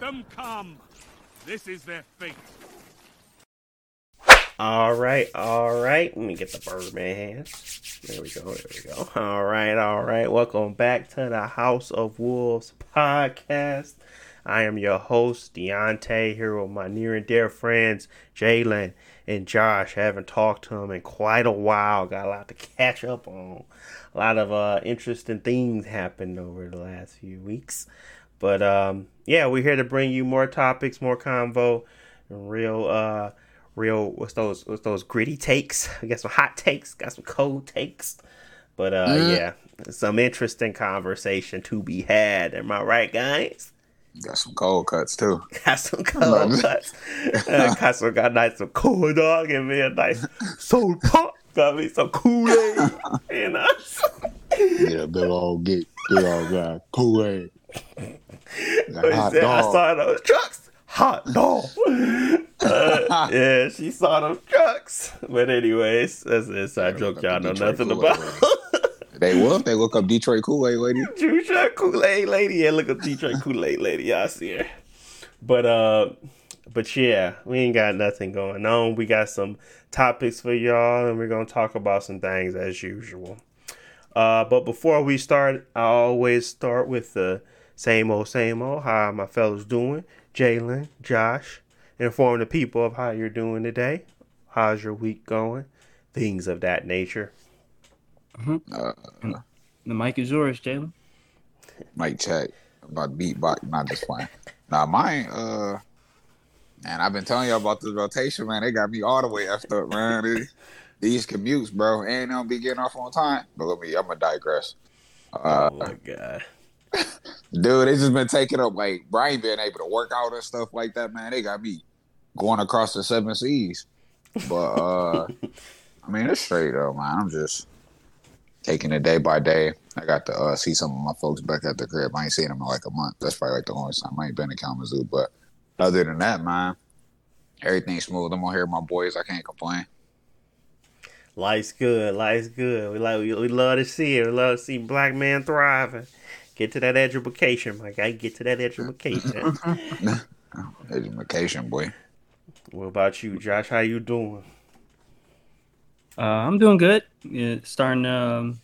them come. This is their fate. All right, all right. Let me get the Birdman hands. There we go, there we go. All right, all right. Welcome back to the House of Wolves podcast. I am your host, Deontay, here with my near and dear friends, Jalen and Josh. I haven't talked to them in quite a while. Got a lot to catch up on. A lot of uh, interesting things happened over the last few weeks. But um, yeah, we're here to bring you more topics, more convo, real uh real what's those what's those gritty takes? I got some hot takes, got some cold takes. But uh mm. yeah, some interesting conversation to be had. Am I right, guys? Got some cold cuts too. Got some cold cuts. uh, got some got nice some cool dog and me a nice soul pop. Got me some Kool Aid. you know. yeah, big old get big old guy Kool Aid. I saw those trucks. Hot dog. uh, yeah, she saw those trucks. But anyways, that's an inside joke y'all know nothing Kool-Aid about. they will. They look up Detroit Kool Aid lady. Detroit Kool Aid lady. Yeah, look up Detroit Kool Aid lady. Y'all see her. But uh, but yeah, we ain't got nothing going on. We got some topics for y'all, and we're gonna talk about some things as usual. Uh, but before we start, I always start with the same old, same old. How are my fellas doing? Jalen, Josh, inform the people of how you're doing today. How's your week going? Things of that nature. Mm-hmm. Uh, the mic is yours, Jalen. Mic check. About beatbox, not just playing. Now mine, uh, man, I've been telling y'all about this rotation, man. They got me all the way effed up, man. these, these commutes, bro, ain't gonna be getting off on time. But let me, I'm gonna digress. Uh, oh my god. Dude, they just been taking up like Brian being able to work out and stuff like that, man. They got me going across the seven seas. But uh I mean it's straight though, man. I'm just taking it day by day. I got to uh, see some of my folks back at the crib. I ain't seen them in like a month. That's probably like the only time I ain't been to Kalamazoo. But other than that, man, everything's smooth. I'm gonna hear my boys. I can't complain. Life's good. Life's good. We like we, we love to see it. We love to see black man thriving. Get to that education, my guy. Get to that education. education, boy. What about you, Josh? How you doing? Uh, I'm doing good. Yeah, starting um,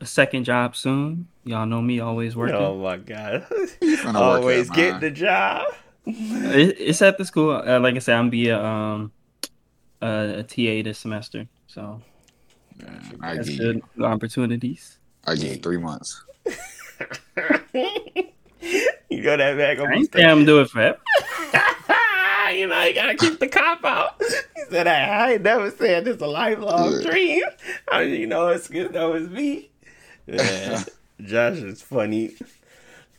a second job soon. Y'all know me, always working. Oh my god, always getting the job. It, it's at the school. Uh, like I said, I'm be a, um, a, a TA this semester, so Man, I that's good opportunities. I get three months. you go that back. I ain't saying I'm doing forever. you know, you gotta keep the cop out. He said, I, I ain't never said this a lifelong dream. I mean, you know, it's good. That it's me. Yeah. Josh is funny.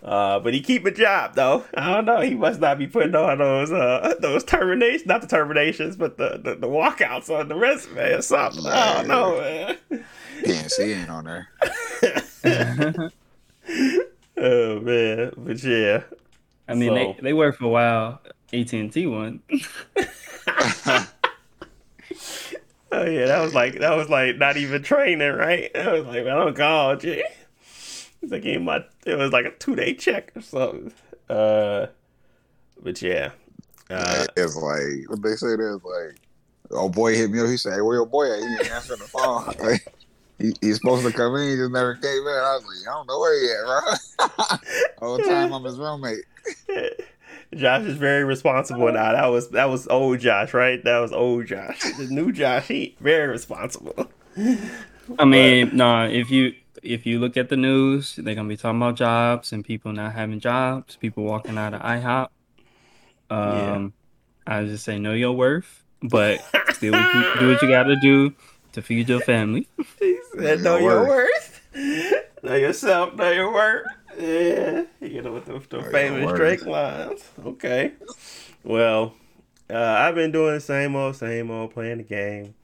Uh, but he keep a job though. I don't know. He must not be putting on those uh those terminations, not the terminations, but the the, the walkouts on the resume or something. I don't know, man. PNC ain't on there. oh man, but yeah. I mean, so. they they worked for a while. AT and T one. oh yeah, that was like that was like not even training, right? That was like I don't call G. It's like in my it was like a two day check or something. Uh, but yeah, uh, it's like what they say. There's like, oh boy hit me up. He said, "Hey, where your boy at? He ain't answering the phone." Like, he, he's supposed to come in. He just never came in. I was like, I don't know where he at, bro. All the time I'm his roommate. Josh is very responsible now. That was that was old Josh, right? That was old Josh. The new Josh, he very responsible. I mean, no, nah, if you if you look at the news, they're gonna be talking about jobs and people not having jobs, people walking out of IHOP. Um, yeah. I just say know your worth, but still do what you gotta do to feed your family. He said, know, know your worth. worth. know yourself, know your worth. Yeah, you know, with the, the famous Drake lines. Okay. Well, uh, I've been doing the same old, same old, playing the game,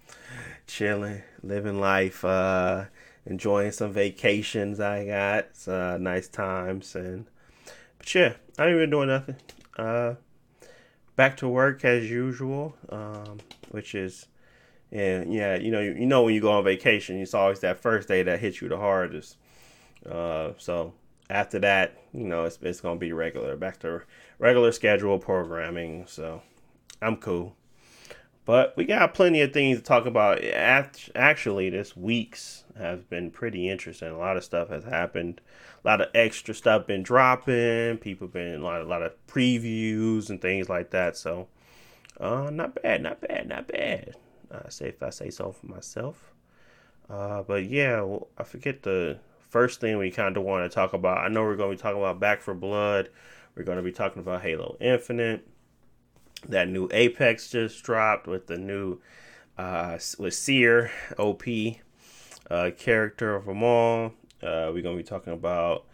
chilling, living life, uh, enjoying some vacations I got, uh, nice times, and but yeah, I ain't been doing nothing. Uh, back to work as usual, um, which is and yeah, you know, you, you know when you go on vacation, it's always that first day that hits you the hardest. Uh, so after that, you know, it's it's gonna be regular, back to regular schedule programming. So I'm cool. But we got plenty of things to talk about. Actually, this week's has been pretty interesting. A lot of stuff has happened. A lot of extra stuff been dropping. People been a lot, a lot of previews and things like that. So, uh, not bad, not bad, not bad. I say if I say so for myself. Uh, but yeah, well, I forget the first thing we kind of want to talk about. I know we're going to be talking about Back 4 Blood. We're going to be talking about Halo Infinite. That new Apex just dropped with the new uh, with Seer OP uh, character of them all. Uh, we're gonna be talking about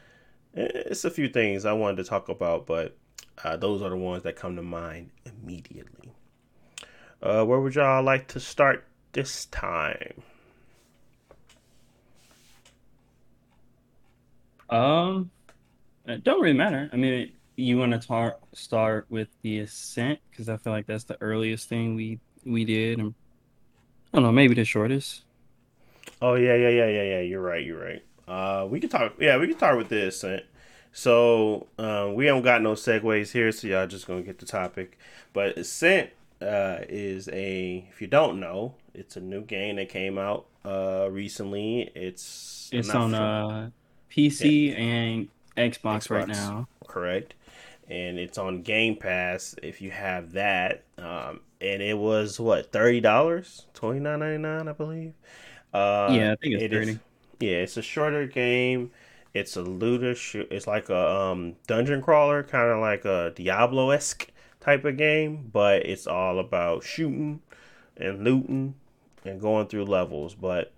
eh, it's a few things I wanted to talk about, but uh, those are the ones that come to mind immediately. Uh, where would y'all like to start this time? Um, it don't really matter. I mean, you want to tar- start with the ascent because I feel like that's the earliest thing we we did, and I don't know, maybe the shortest. Oh yeah, yeah, yeah, yeah, yeah. You're right. You're right. Uh, we can talk. Yeah, we can start with the ascent. So uh, we don't got no segues here, so y'all just gonna get the topic. But ascent uh, is a. If you don't know, it's a new game that came out uh, recently. It's it's on uh, PC yeah. and Xbox, Xbox right now. Correct and it's on Game Pass if you have that. Um, and it was what thirty dollars, twenty nine ninety nine, I believe. Uh, yeah, I think it's it thirty. Is, yeah, it's a shorter game. It's a looter. It's like a um, dungeon crawler, kind of like a Diablo esque type of game, but it's all about shooting and looting and going through levels. But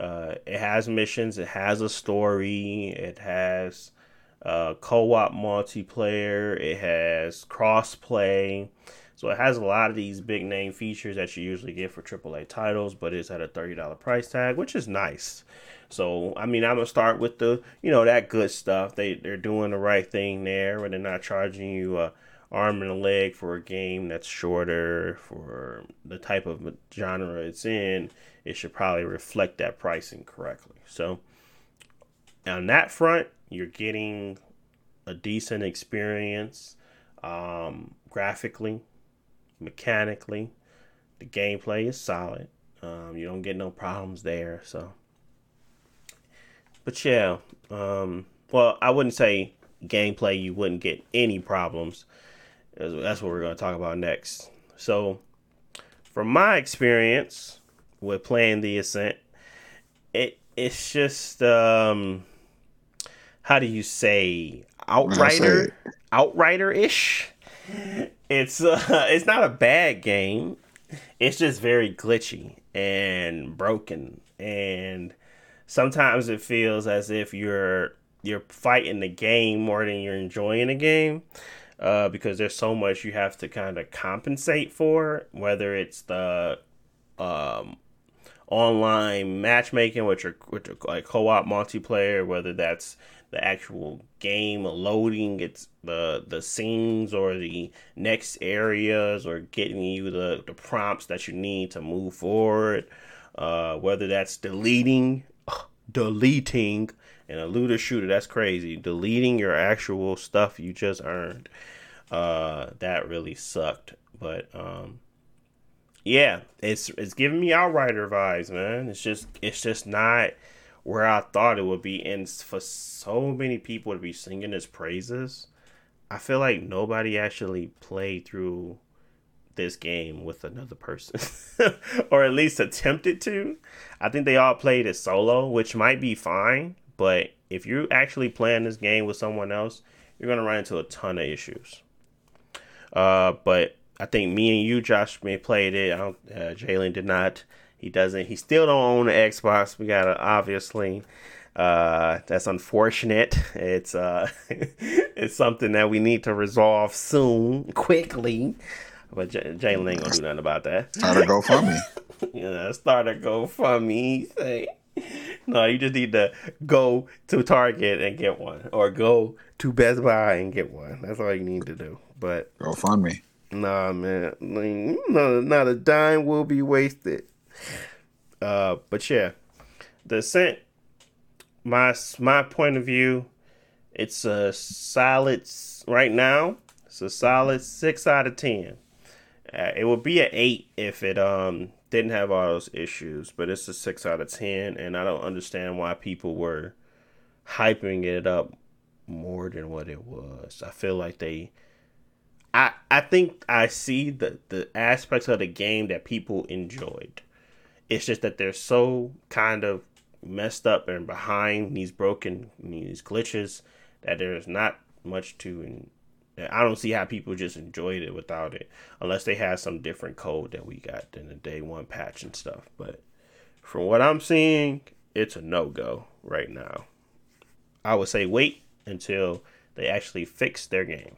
uh, it has missions. It has a story. It has uh, co-op multiplayer. It has cross-play. So it has a lot of these big name features that you usually get for AAA titles, but it's at a $30 price tag, which is nice. So I mean, I'm gonna start with the you know that good stuff. They they're doing the right thing there, where they're not charging you a arm and a leg for a game that's shorter for the type of genre it's in. It should probably reflect that pricing correctly. So on that front, you're getting a decent experience um, graphically, mechanically. The gameplay is solid. Um, you don't get no problems there. So, but yeah, um, well, I wouldn't say gameplay. You wouldn't get any problems. That's what we're going to talk about next. So, from my experience with playing the Ascent, it it's just um, how do you say? Outrider outrider ish it's uh, it's not a bad game. It's just very glitchy and broken. And sometimes it feels as if you're you're fighting the game more than you're enjoying the game uh, because there's so much you have to kind of compensate for whether it's the um, online matchmaking which are, which are like co-op multiplayer whether that's the actual game loading it's the the scenes or the next areas or getting you the, the prompts that you need to move forward uh, whether that's deleting deleting and a looter shooter that's crazy deleting your actual stuff you just earned uh, that really sucked but um, yeah it's it's giving me outrider vibes man it's just it's just not where I thought it would be. And for so many people to be singing his praises, I feel like nobody actually played through this game with another person, or at least attempted to. I think they all played it solo, which might be fine. But if you're actually playing this game with someone else, you're gonna run into a ton of issues. Uh, but I think me and you, Josh, may played it. I don't, uh, Jalen did not. He doesn't. He still don't own the Xbox. We gotta obviously. Uh, that's unfortunate. It's uh, it's something that we need to resolve soon, quickly. But J- Jalen ain't gonna do nothing about that. Start a GoFundMe. yeah, start a GoFundMe. Say, no, you just need to go to Target and get one, or go to Best Buy and get one. That's all you need to do. But go find me. Nah, man, no, not a dime will be wasted. Uh, but yeah, the scent. My my point of view It's a solid right now. It's a solid six out of ten. Uh, it would be an eight if it um didn't have all those issues, but it's a six out of ten, and I don't understand why people were hyping it up more than what it was. I feel like they I I think I see the the aspects of the game that people enjoyed. It's just that they're so kind of messed up and behind these broken these glitches that there's not much to I don't see how people just enjoyed it without it unless they had some different code that we got in the day one patch and stuff. But from what I'm seeing, it's a no go right now. I would say wait until they actually fix their game.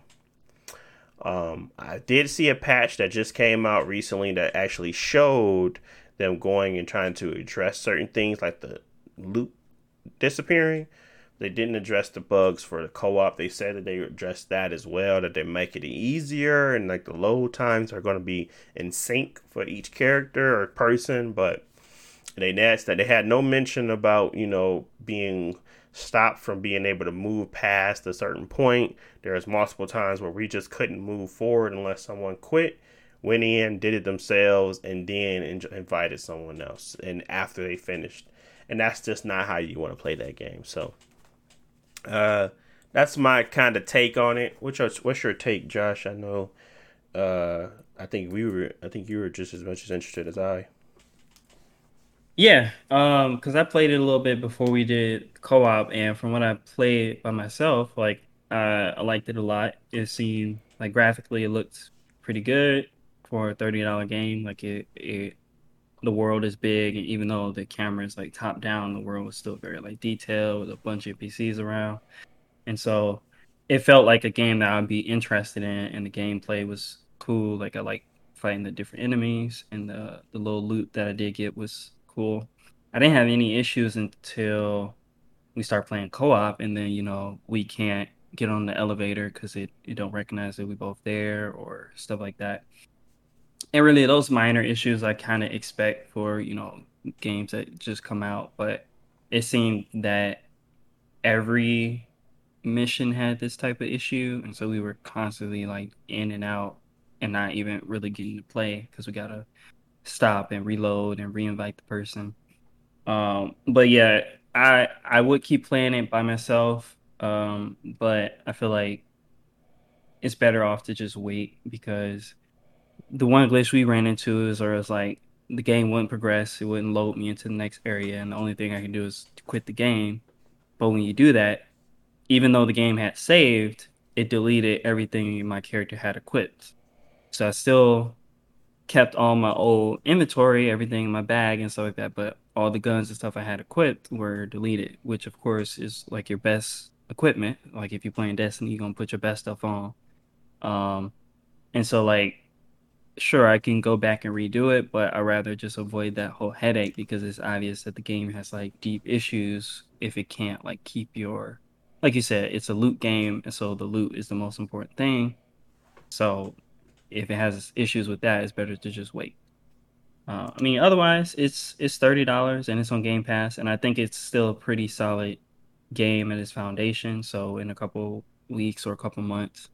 Um, I did see a patch that just came out recently that actually showed them going and trying to address certain things like the loot disappearing. They didn't address the bugs for the co-op. They said that they addressed that as well. That they make it easier and like the load times are going to be in sync for each character or person. But they that's that they had no mention about you know being stopped from being able to move past a certain point. There's multiple times where we just couldn't move forward unless someone quit, went in, did it themselves, and then invited someone else. And after they finished, and that's just not how you want to play that game. So, uh, that's my kind of take on it. What's your, what's your take, Josh? I know, uh, I think we were, I think you were just as much as interested as I. Yeah, um, because I played it a little bit before we did co-op, and from what I played by myself, like uh, I liked it a lot. It seemed like graphically it looked pretty good for a thirty dollar game. Like it, it, the world is big, and even though the camera is like top down, the world was still very like detailed with a bunch of PCs around, and so it felt like a game that I'd be interested in, and the gameplay was cool. Like I like fighting the different enemies, and the the little loot that I did get was cool. I didn't have any issues until we start playing co-op, and then you know we can't get on the elevator because it you don't recognize that we both there or stuff like that. And really, those minor issues I kind of expect for you know games that just come out, but it seemed that every mission had this type of issue, and so we were constantly like in and out and not even really getting to play because we gotta stop and reload and reinvite the person. Um, but yeah, I I would keep playing it by myself. Um, but I feel like it's better off to just wait because the one glitch we ran into is or it's like the game wouldn't progress, it wouldn't load me into the next area, and the only thing I can do is quit the game. But when you do that, even though the game had saved, it deleted everything my character had equipped. So I still kept all my old inventory, everything in my bag and stuff like that, but all the guns and stuff I had equipped were deleted, which of course is like your best equipment. Like if you're playing Destiny, you're gonna put your best stuff on. Um and so like sure I can go back and redo it, but I'd rather just avoid that whole headache because it's obvious that the game has like deep issues if it can't like keep your like you said, it's a loot game and so the loot is the most important thing. So if it has issues with that, it's better to just wait. Uh, I mean, otherwise, it's it's thirty dollars and it's on Game Pass, and I think it's still a pretty solid game at its foundation. So in a couple weeks or a couple months,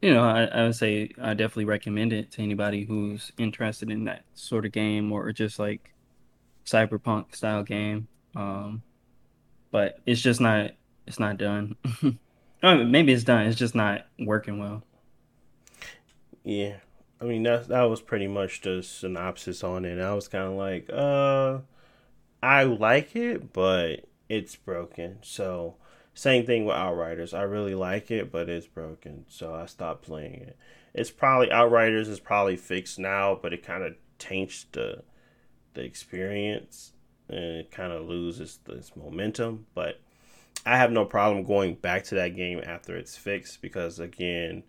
you know, I, I would say I definitely recommend it to anybody who's interested in that sort of game or just like cyberpunk style game. Um, but it's just not it's not done. I mean, maybe it's done. It's just not working well. Yeah. I mean that that was pretty much the synopsis on it. I was kind of like, uh, I like it, but it's broken. So same thing with Outriders. I really like it, but it's broken, so I stopped playing it. It's probably Outriders is probably fixed now, but it kind of taints the the experience and it kind of loses its momentum. But I have no problem going back to that game after it's fixed because again,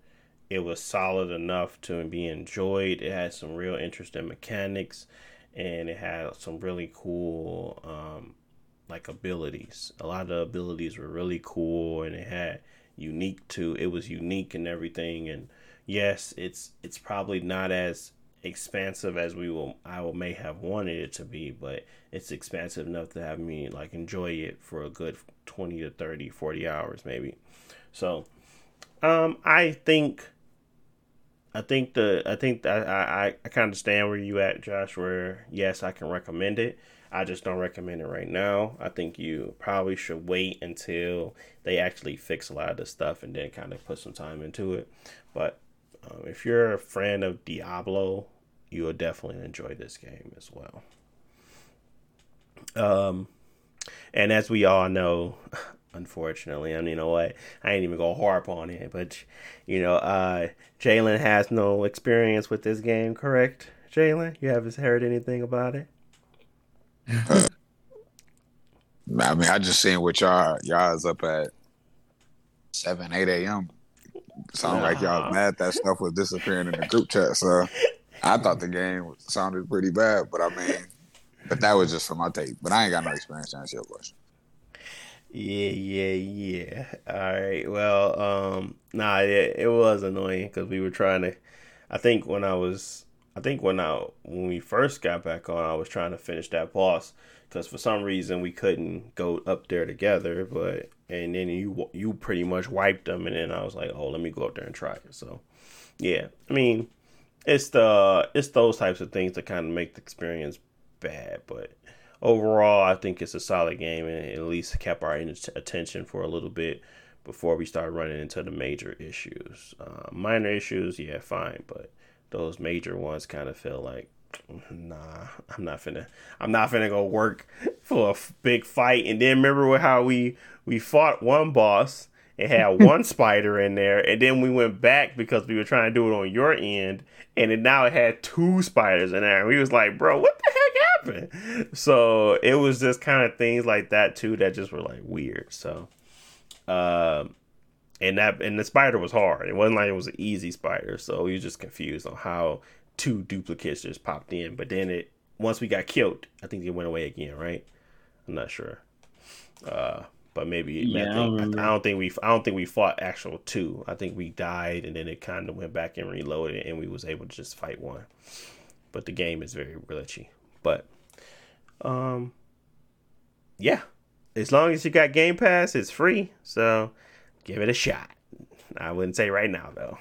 it was solid enough to be enjoyed. It had some real interesting mechanics, and it had some really cool um, like abilities. A lot of the abilities were really cool, and it had unique to. It was unique and everything. And yes, it's it's probably not as expansive as we will I will may have wanted it to be, but it's expansive enough to have me like enjoy it for a good 20 to 30, 40 hours maybe. So, um I think I think the I think I I, I kind of stand where you at, Josh. Where yes, I can recommend it. I just don't recommend it right now. I think you probably should wait until they actually fix a lot of the stuff and then kind of put some time into it. But um, if you're a fan of Diablo, you will definitely enjoy this game as well. Um, and as we all know, unfortunately, I mean, you know what? I ain't even gonna harp on it, but you know, uh, Jalen has no experience with this game, correct? Jalen, you haven't heard anything about it? I mean, I just seen what y'all y'all is up at seven, eight a.m. Sound like y'all mad that stuff was disappearing in the group chat. So I thought the game sounded pretty bad, but I mean, but that was just for my take. But I ain't got no experience to answer your question. Yeah, yeah, yeah. All right. Well, um, nah, it, it was annoying because we were trying to. I think when I was, I think when I when we first got back on, I was trying to finish that boss because for some reason we couldn't go up there together. But and then you you pretty much wiped them, and then I was like, oh, let me go up there and try it. So, yeah, I mean, it's the it's those types of things that kind of make the experience bad, but overall, I think it's a solid game and at least kept our attention for a little bit before we start running into the major issues. Uh, minor issues, yeah, fine, but those major ones kind of feel like, nah, I'm not finna, I'm not finna go work for a big fight. And then remember how we we fought one boss. It had one spider in there, and then we went back because we were trying to do it on your end, and it now it had two spiders in there. And we was like, bro, what the heck happened? So it was just kind of things like that too that just were like weird. So, um, and that and the spider was hard. It wasn't like it was an easy spider. So we was just confused on how two duplicates just popped in. But then it once we got killed, I think it went away again. Right? I'm not sure. Uh, but maybe yeah, I, think, I, don't think we I don't think we fought actual two. I think we died and then it kind of went back and reloaded and we was able to just fight one. But the game is very glitchy. But um yeah, as long as you got Game Pass, it's free. So give it a shot. I wouldn't say right now though.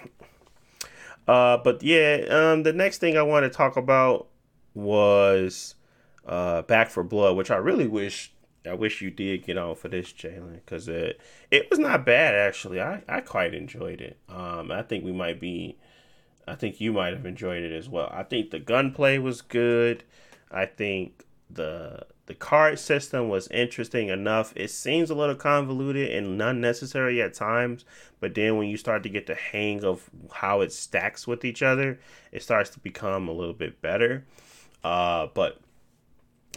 Uh but yeah, um the next thing I want to talk about was uh Back 4 Blood, which I really wish I wish you did get on for this, Jalen, because it it was not bad actually. I I quite enjoyed it. Um, I think we might be, I think you might have enjoyed it as well. I think the gunplay was good. I think the the card system was interesting enough. It seems a little convoluted and unnecessary at times, but then when you start to get the hang of how it stacks with each other, it starts to become a little bit better. Uh, but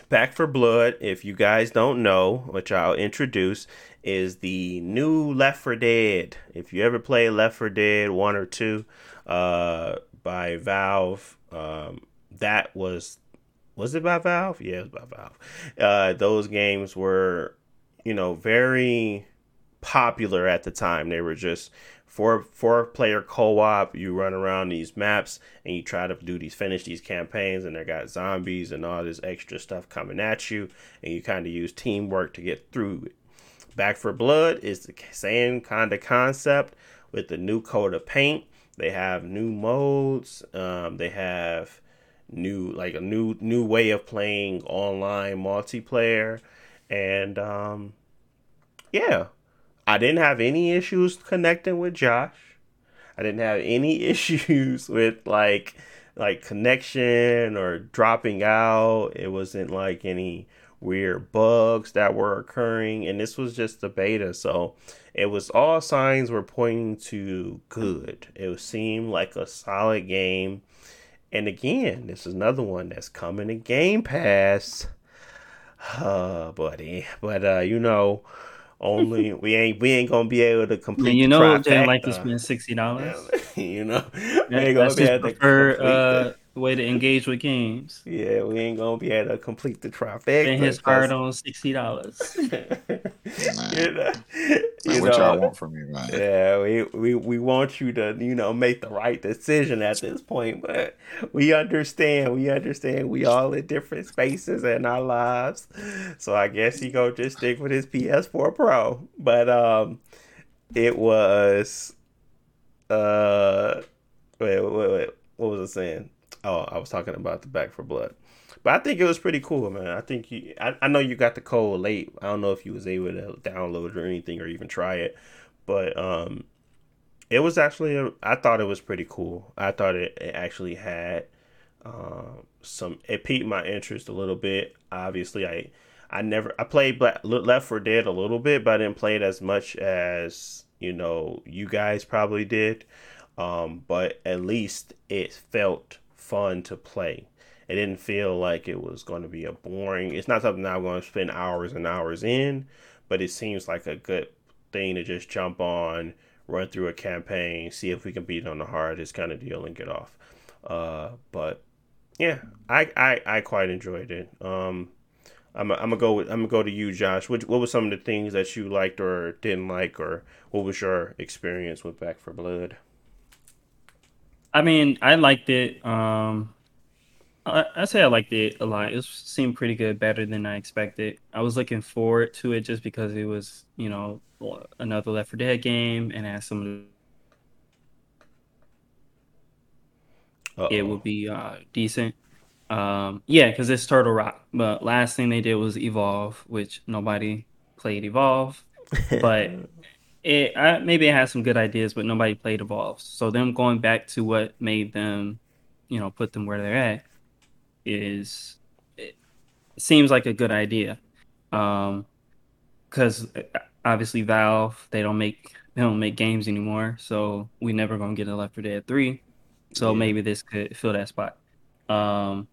Back 4 Blood, if you guys don't know, which I'll introduce, is the new Left 4 Dead. If you ever play Left 4 Dead 1 or 2 uh, by Valve, um, that was. Was it by Valve? Yeah, it was by Valve. Uh, those games were, you know, very popular at the time. They were just four four player co-op you run around these maps and you try to do these finish these campaigns and they got zombies and all this extra stuff coming at you and you kind of use teamwork to get through it Back 4 Blood is the same kind of concept with the new coat of paint they have new modes um, they have new like a new new way of playing online multiplayer. And um, yeah. I didn't have any issues connecting with Josh. I didn't have any issues with like like connection or dropping out. It wasn't like any weird bugs that were occurring. And this was just the beta. So it was all signs were pointing to good. It seemed like a solid game and again this is another one that's coming to game pass uh buddy but uh you know only we ain't we ain't gonna be able to complete. you know, they like to spend sixty dollars. you know, we ain't gonna be able to prefer uh, the way to engage with games. Yeah, we ain't gonna be able to complete the trifecta. And his card on sixty dollars. you know, you what y'all want from me, man? yeah, we, we we want you to you know make the right decision at this point, but we understand. We understand. We all in different spaces in our lives, so I guess he go just stick with his PS4 Pro. But um, it was uh, wait, wait, wait, what was I saying? Oh, I was talking about the Back 4 Blood. But I think it was pretty cool, man. I think you, I, I know you got the code late. I don't know if you was able to download it or anything or even try it, but um, it was actually a, I thought it was pretty cool. I thought it, it actually had um, some. It piqued my interest a little bit. Obviously, I I never I played Black, Left 4 Dead a little bit, but I didn't play it as much as you know you guys probably did. Um, but at least it felt fun to play. It didn't feel like it was going to be a boring. It's not something I'm going to spend hours and hours in, but it seems like a good thing to just jump on, run through a campaign, see if we can beat on the hardest kind of deal and get off. Uh, but yeah, I, I, I quite enjoyed it. Um, I'm, I'm gonna go with, I'm gonna go to you, Josh. What what were some of the things that you liked or didn't like, or what was your experience with Back 4 Blood? I mean, I liked it. Um, I, I say I liked it a lot. It seemed pretty good, better than I expected. I was looking forward to it just because it was, you know, another Left 4 Dead game and as some Uh-oh. it would be uh, decent. Um, yeah, because it's Turtle Rock. But last thing they did was Evolve, which nobody played Evolve. But it I, maybe it has some good ideas, but nobody played Evolve. So them going back to what made them, you know, put them where they're at is it seems like a good idea. Um, because obviously Valve they don't make they don't make games anymore, so we never gonna get a Left 4 Dead three. So Yeah. maybe this could fill that spot. Um,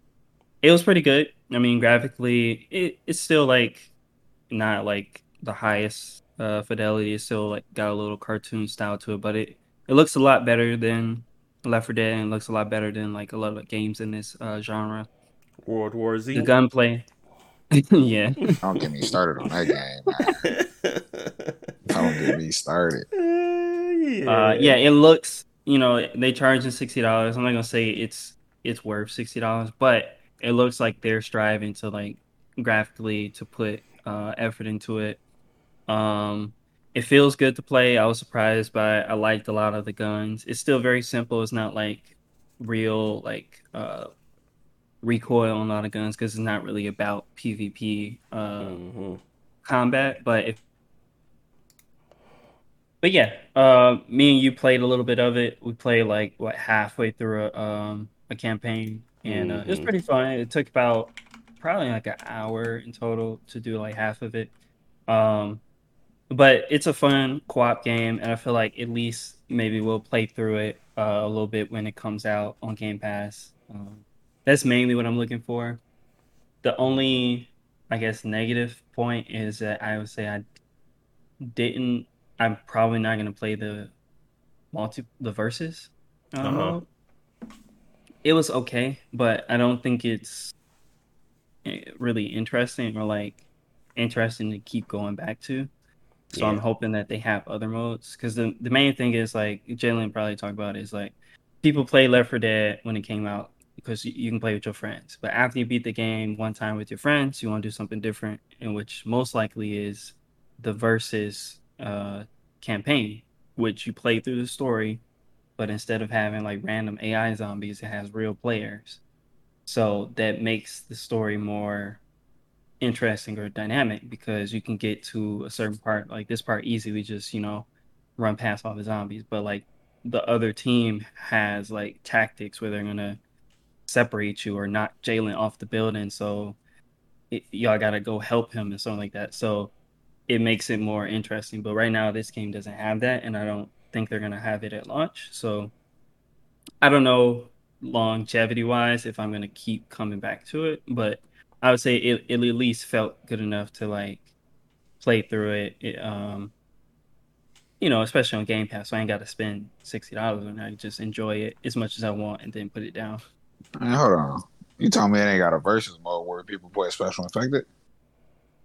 it was pretty good. I mean, graphically, it, it's still like not like the highest uh, fidelity. It's still like got a little cartoon style to it, but it it looks a lot better than Left 4 Dead and looks a lot better than like a lot of games in this uh, genre. World War Z. The gunplay, yeah, Don't get me started on that game, man. Don't get me started. yeah. uh, yeah, it looks. You know, they charge in sixty dollars. I'm not gonna say it's it's worth sixty dollars, but it looks like they're striving to like graphically to put uh, effort into it. Um, it feels good to play. I was surprised by. I liked a lot of the guns. It's still very simple. It's not like real like uh, recoil on a lot of guns because it's not really about PvP uh, Mhm. combat. But if but yeah, uh, me and you played a little bit of it. We played like what halfway through a um a campaign, and uh, it was Mhm. pretty fun. It took about probably like an hour in total to do like half of it. Um, but it's a fun co-op game, and I feel like at least maybe we'll play through it uh, a little bit when it comes out on Game Pass. Um, that's mainly what I'm looking for. The only, I guess, negative point is that I would say I didn't. I'm probably not gonna play the multi the verses. Uh, Uh-huh. It was okay, but I don't think it's eh, really interesting or like interesting to keep going back to. So I'm hoping that they have other modes because the the main thing is like Jalen probably talked about is like people play Left 4 Dead when it came out because you, you can play with your friends. But after you beat the game one time with your friends, you want to do something different, in which most likely is the versus uh, campaign, which you play through the story, but instead of having like random AI zombies, it has real players. So that makes the story more interesting or dynamic because you can get to a certain part like this part easily just you know run past all the zombies. But like the other team has like tactics where they're gonna separate you or knock Jalen off the building. So it, y'all gotta go help him and something like that. So it makes it more interesting. But right now this game doesn't have that and I don't think they're gonna have it at launch. So I don't know longevity wise if I'm gonna keep coming back to it but I would say it, it at least felt good enough to like play through it. it um, you know, especially on Game Pass, so I ain't got to spend sixty dollars and I just enjoy it as much as I want and then put it down. Man, hold on. You told me it ain't got a versus mode where people play special infected?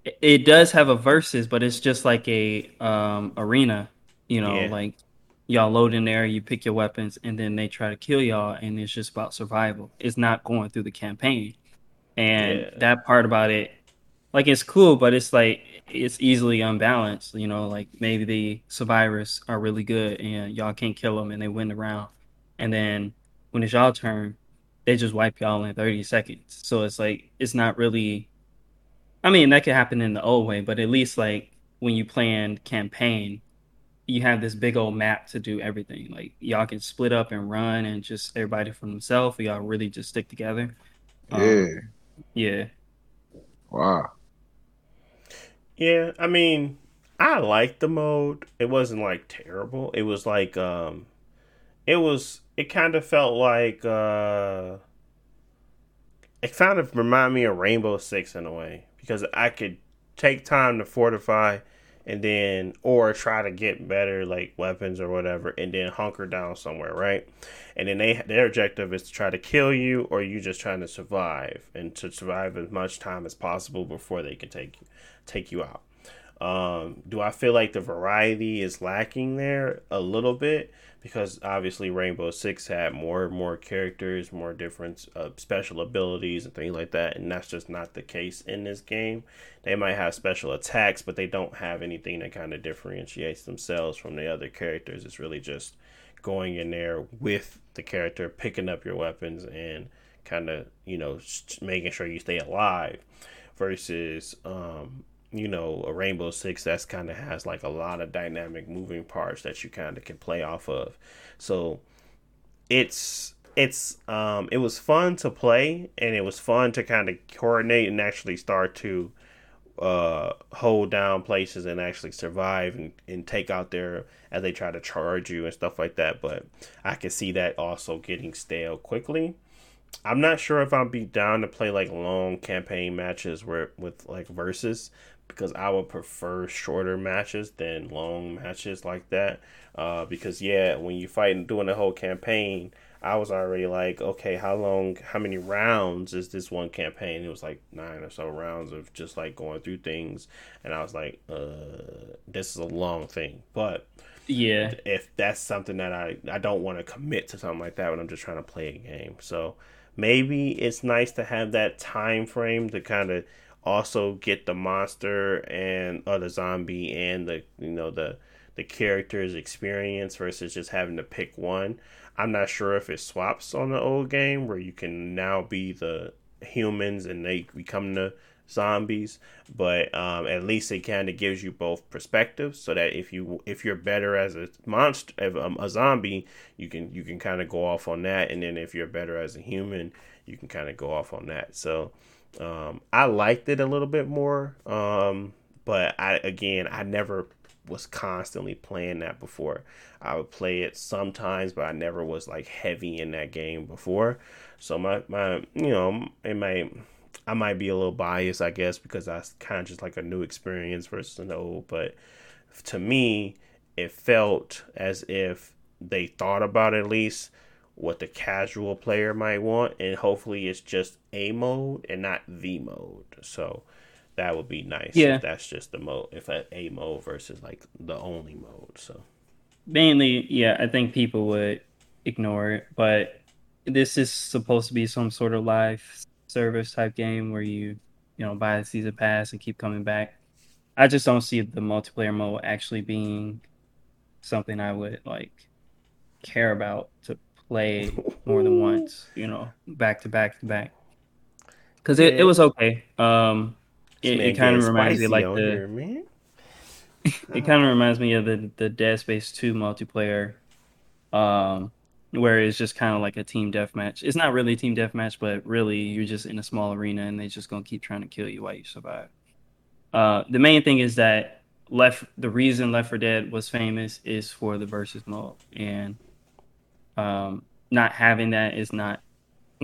It- It does have a versus, but it's just like a um arena. You know, Yeah. like y'all load in there, you pick your weapons, and then they try to kill y'all, and it's just about survival. It's not going through the campaign, and Yeah. that part about it, like it's cool, but it's like it's easily unbalanced. You know, like maybe the survivors are really good, and y'all can't kill them, and they win the round, and then when it's y'all turn, they just wipe y'all in thirty seconds. So it's like it's not really. I mean, that could happen in the old way, but at least like when you plan campaign, you have this big old map to do everything. Like y'all can split up and run and just everybody for themselves, or y'all really just stick together. Um, Yeah. yeah. Wow. Yeah, I mean, I liked the mode. It wasn't like terrible. It was like um it was it kind of felt like uh it kind of reminded me of Rainbow Six in a way because I could take time to fortify and then or try to get better like weapons or whatever and then hunker down somewhere, right? And then they their objective is to try to kill you or you just trying to survive and to survive as much time as possible before they can take take you out. Um, do I feel like the variety is lacking there a little bit because obviously Rainbow Six had more more characters, more different uh, special abilities and things like that, and that's just not the case in this game. They might have special attacks, but they don't have anything that kind of differentiates themselves from the other characters. It's really just going in there with the character, picking up your weapons, and kind of you know making sure you stay alive versus um you know a rainbow six that's kind of has like a lot of dynamic moving parts that you kind of can play off of. So it's it's um it was fun to play and it was fun to kind of coordinate and actually start to uh hold down places and actually survive and, and take out their as they try to charge you and stuff like that. But i can see that also getting stale quickly. I'm not sure if I'll be down to play like long campaign matches where with like versus because I would prefer shorter matches than long matches like that. Uh, because yeah, when you fight and doing the whole campaign, I was already like, okay, how long, how many rounds is this one campaign? It was like nine or so rounds of just like going through things, and I was like, uh, this is a long thing, but Yeah. if that's something that I I don't want to commit to something like that when I'm just trying to play a game. So maybe it's nice to have that time frame to kind of also get the monster and or the zombie and the you know the the character's experience versus just having to pick one. I'm not sure if it swaps on the old game where you can now be the humans and they become the zombies but um, at least it kind of gives you both perspectives so that if you if you're better as a monster a, a zombie you can you can kind of go off on that and then if you're better as a human you can kind of go off on that so um, i liked it a little bit more um, but i again i never was constantly playing that before i would play it sometimes but i never was like heavy in that game before so my my you know it might I might be a little biased, I guess, because that's kind of just like a new experience versus an old. But to me, it felt as if they thought about at least what the casual player might want, and hopefully it's just a mode and not the mode. So that would be nice. Yeah. if that's just the mode. If a, a mode versus like the only mode. So Mainly, yeah, I think people would ignore it, but this is supposed to be some sort of live service type game where you, you know, buy the season pass and keep coming back. I just don't see the multiplayer mode actually being something I would like care about to play more than once, you know, back to back to back. Because it, it was okay. Um, it, it kind of reminds me like the here, man. it kind of reminds me of the the Dead Space 2 multiplayer um where it's just kind of like a team deathmatch. It's not really a team deathmatch, but really you're just in a small arena and they're just going to keep trying to kill you while you survive. Uh the main thing is that left the reason Left 4 Dead was famous is for the versus mode and um not having that is not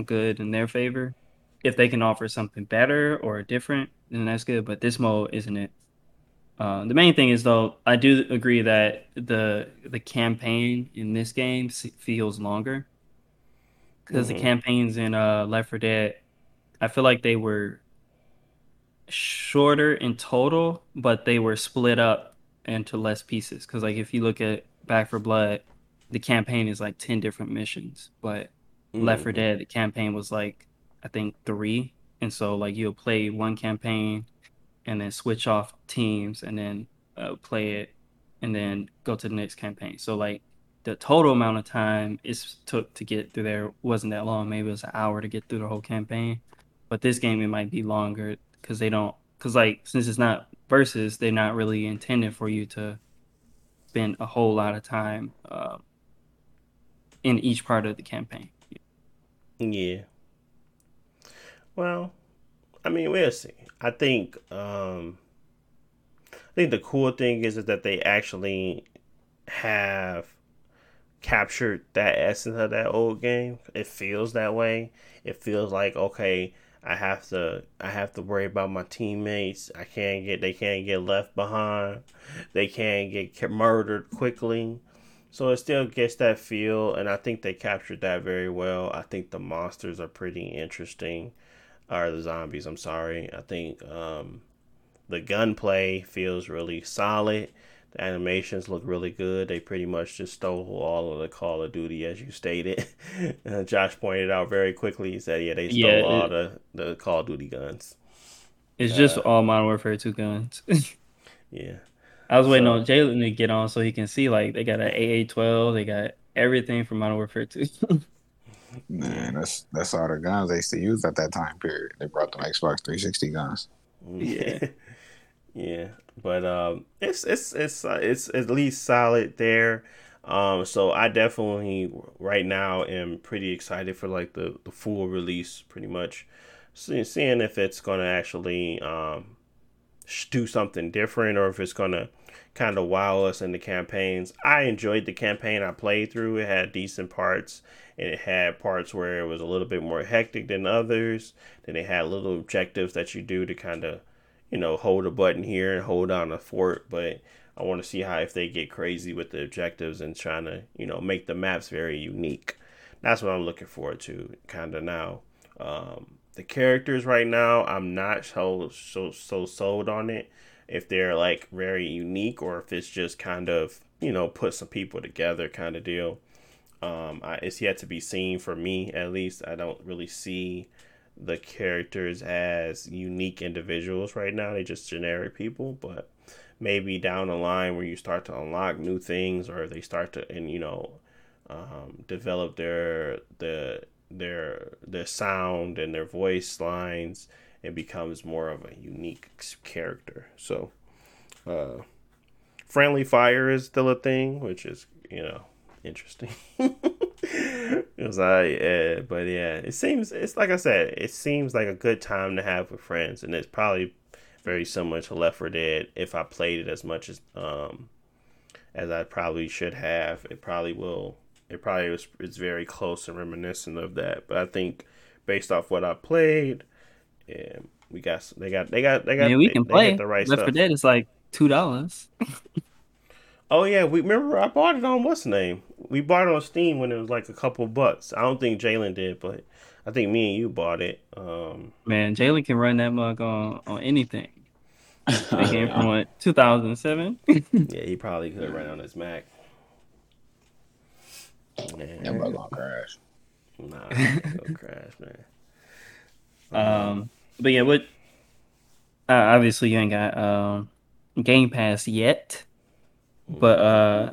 good in their favor. If they can offer something better or different, then that's good, but this mode isn't it. Uh, the main thing is though, I do agree that the the campaign in this game feels longer because Mhm. the campaigns in uh, Left 4 Dead, I feel like they were shorter in total, but they were split up into less pieces. Because like if you look at Back 4 Blood, the campaign is like ten different missions, but Left 4 Mhm. Dead, the campaign was like I think three, and so like you'll play one campaign, and then switch off teams, and then uh, play it, and then go to the next campaign. So like the total amount of time it took to get through there wasn't that long. Maybe it was an hour to get through the whole campaign. But this game it might be longer because they don't because like since it's not versus, they're not really intended for you to spend a whole lot of time uh, in each part of the campaign. Yeah. Well, I mean, we'll see. I think um I think the cool thing is, is that they actually have captured that essence of that old game. It feels that way. It feels like okay, I have to I have to worry about my teammates. I can't get they can't get left behind. They can't get murdered quickly. So it still gets that feel, and I think they captured that very well. I think the monsters are pretty interesting, or the zombies. I'm sorry. I think um, the gunplay feels really solid. The animations look really good. They pretty much just stole all of the Call of Duty, as you stated. uh, Josh pointed out very quickly. He said, "Yeah, they stole Yeah, all the the Call of Duty guns." It's just Uh, all Modern Warfare 2 guns. Yeah, I was waiting So- on Jalen to get on so he can see like they got an AA12, they got everything from Modern Warfare 2. Man, that's that's all the guns they used to use at that time period. They brought them Xbox 360 guns. Yeah. yeah. But um, it's it's it's uh, it's at least solid there. Um, so I definitely right now am pretty excited for like the the full release, pretty much. See, seeing if it's gonna actually um do something different or if it's gonna kind of wow us in the campaigns. I enjoyed the campaign I played through. It had decent parts and it had parts where it was a little bit more hectic than others. Then it had little objectives that you do to kind of, you know, hold a button here and hold down a fort. But I want to see how if they get crazy with the objectives and trying to, you know, make the maps very unique. That's what I'm looking forward to, kind of now. Um, the characters right now, I'm not so so so sold on it. If they're like very unique or if it's just kind of you know put some people together kind of deal. Um, I, it's yet to be seen for me at least. I don't really see the characters as unique individuals right now. They're just generic people, but maybe down the line where you start to unlock new things or they start to and you know um, develop their the their their sound and their voice lines it becomes more of a unique character. So uh friendly fire is still a thing which is you know interesting. Because i uh, but yeah it seems it's like i said it seems like a good time to have with friends and it's probably very similar to left 4 dead if i played it as much as um as i probably should have it probably will it probably it's very close and reminiscent of that but i think based off what i played yeah we got they got they got they got Man, we they- can play. got the right Left 4 stuff Dead is like two dollars. oh yeah we remember i bought it on what's name we bought it on steam when it was like a couple bucks i don't think jalen did but i think me and you bought it um Man, Jalen can run that mug on on anything. They came from what 2007. yeah he probably could run on his mac yeah, That mug gonna crash. nah gonna crash man Um, but yeah, what? Uh, obviously, you ain't got um, Game Pass yet. But uh,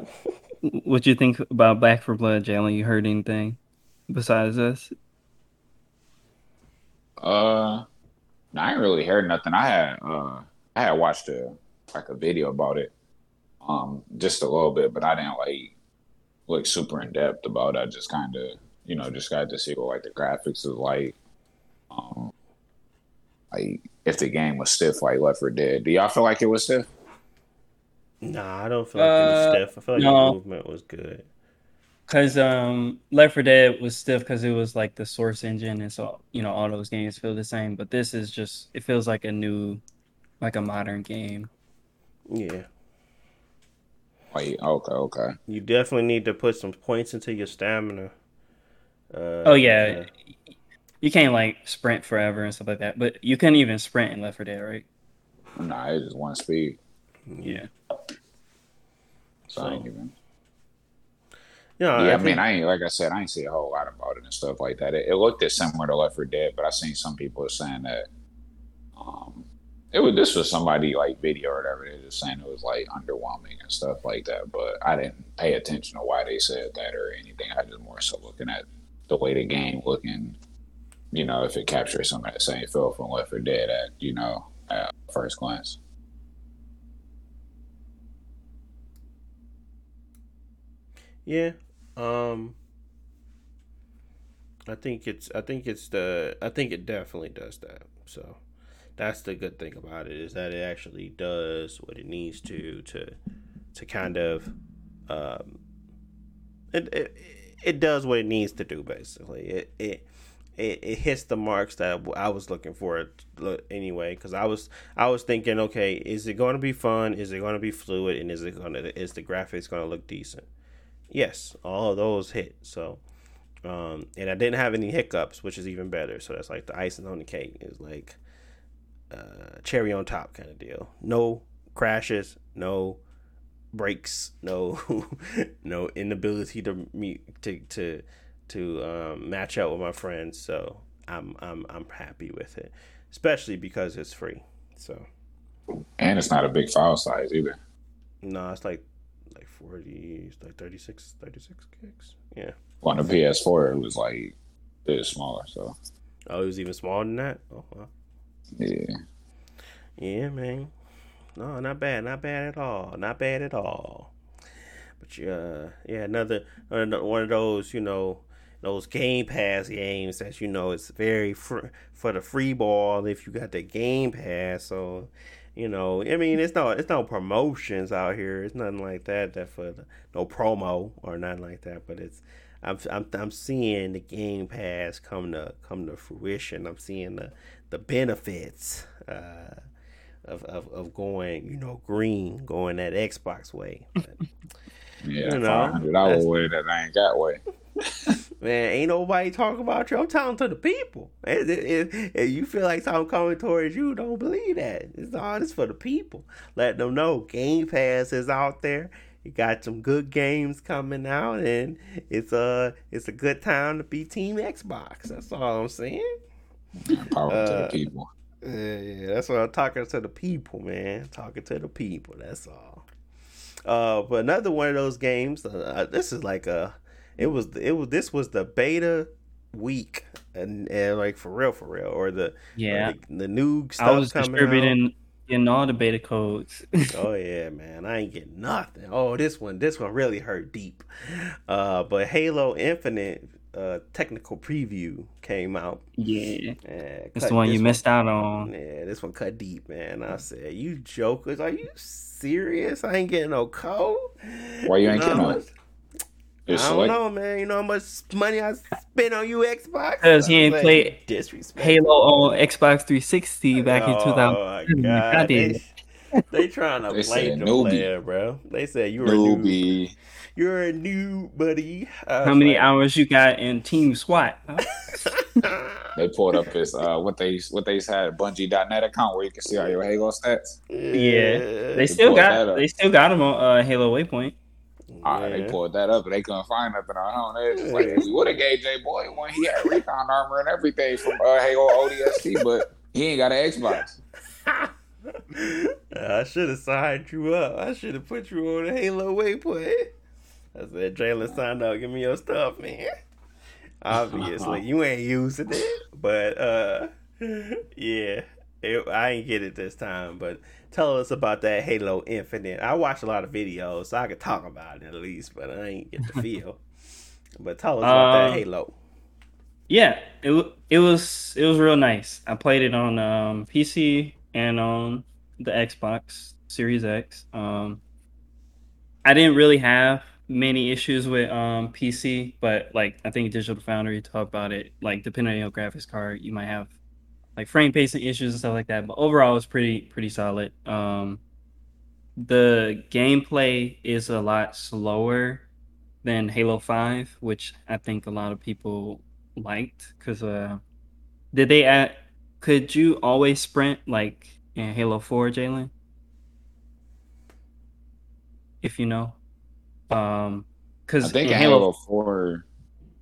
what you think about Back 4 Blood, Jalen? You heard anything besides us? Uh, I ain't really heard nothing. I had uh, I had watched a like a video about it, um, just a little bit, but I didn't like look super in depth about it. I just kind of, you know, just got to see what like the graphics is like, um, like if the game was stiff like Left 4 Dead. Do y'all feel like it was stiff? nah i don't feel like it was Uh, stiff i feel like no. the movement was good Because um, Left 4 Dead was stiff because it was like the source engine, and so you know all those games feel the same. But this is just it feels like a new, like a modern game. yeah Like okay, okay. You definitely need to put some points into your stamina. Uh, Oh yeah, you can't like sprint forever and stuff like that. But you couldn't even sprint in Left 4 Dead, right? Nah, it's just one speed. Yeah. So, I ain't even. Yeah, yeah, I, think- mean, I ain't like I said, I ain't see a whole lot about it and stuff like that. It, it looked as similar to Left 4 Dead, but I seen some people saying that um, it was this was somebody like video or whatever. They just saying it was like underwhelming and stuff like that. But I didn't pay attention to why they said that or anything. I just more so looking at the way the game looking. You know, if it captures some of that same feel from Left 4 Dead at you know at first glance. Yeah. Um I think it's I think it's the I think it definitely does that. So that's the good thing about it is that it actually does what it needs to to to kind of um it it, it does what it needs to do basically. It it it, it hits the marks that I was looking for anyway because I was I was thinking okay is it going to be fun is it going to be fluid and is it going to is the graphics going to look decent yes, all of those hit. So, um, and I didn't have any hiccups, which is even better. So that's like the icing on the cake is like uh, cherry on top kind of deal. No crashes, no breaks, no no inability to meet to to to um, match up with my friends. So I'm I'm I'm happy with it, especially because it's free. So and it's not a big file size either. No, it's like like 40, it's like 36, 36 gigs. Yeah. On the PS4, it was like it was smaller. So. Oh, it was even smaller than that. Oh, wow. Yeah. Yeah, man. No, not bad. Not bad at all. Not bad at all. But yeah, yeah, another one of those, you know, those Game Pass games that you know it's very fr- for the free ball if you got the Game Pass. So you know, I mean, it's no, it's no promotions out here. It's nothing like that. That for the, no promo or nothing like that. But it's, I'm, I'm, I'm seeing the Game Pass come to come to fruition. I'm seeing the the benefits uh, of, of of going, you know, green, going that Xbox way. But, yeah, you know, dollar way that I ain't got way. Man, ain't nobody talking about you. I'm talking to the people. If you feel like something coming towards you, don't believe that. It's all this for the people. Let them know Game Pass is out there. You got some good games coming out, and it's a it's a good time to be Team Xbox. That's all I'm saying. Power uh, to the uh, people. Yeah, that's what I'm talking to the people, man. Talking to the people. That's all. Uh, but another one of those games. Uh, this is like a it was it was this was the beta week and, and like for real for real or the yeah like the new stuff I was coming distributing out. in all the beta codes. oh yeah, man, I ain't getting nothing. Oh, this one this one really hurt deep. Uh, but Halo Infinite uh technical preview came out. Yeah, yeah it's the one you missed out on. Yeah, this one cut deep, man. I said, "You jokers, are you serious? I ain't getting no code. Why you ain't getting no?" It's I don't like, know, man. You know how much money I spent on you, Xbox? Because he ain't like, played Halo on Xbox 360 back oh, in 2000. God. They, they trying to they play the newbie. player, bro. They said you were newbie. a noob. You're a new buddy. How many like, hours you got in Team SWAT? Huh? they pulled up his uh, what they what they had Bungie.net account where you can see all your Halo stats. Yeah, they, they still got they still got them on uh, Halo Waypoint. Uh, they pulled that up and they couldn't find nothing on. They just like, we would have gave J Boy when he had recon armor and everything from uh, Halo ODST, but he ain't got an Xbox. I should have signed you up. I should have put you on a Halo waypoint. I said, Jalen, sign up. Give me your stuff, man. Obviously, you ain't using it, but uh, yeah, it, I ain't get it this time. But tell us about that Halo Infinite. I watched a lot of videos, so I could talk about it at least, but I ain't get the feel. but tell us about that um, Halo. Yeah, it it was it was real nice. I played it on um, PC and on the Xbox Series X. Um, I didn't really have many issues with um, PC, but like I think Digital Foundry talked about it. Like depending on your graphics card, you might have like frame pacing issues and stuff like that. But overall, it's pretty pretty solid. Um, the gameplay is a lot slower than Halo Five, which I think a lot of people liked because uh, Did they add? Could you always sprint like in Halo Four, Jalen? If you know, um, I because think in in Halo, Halo Four.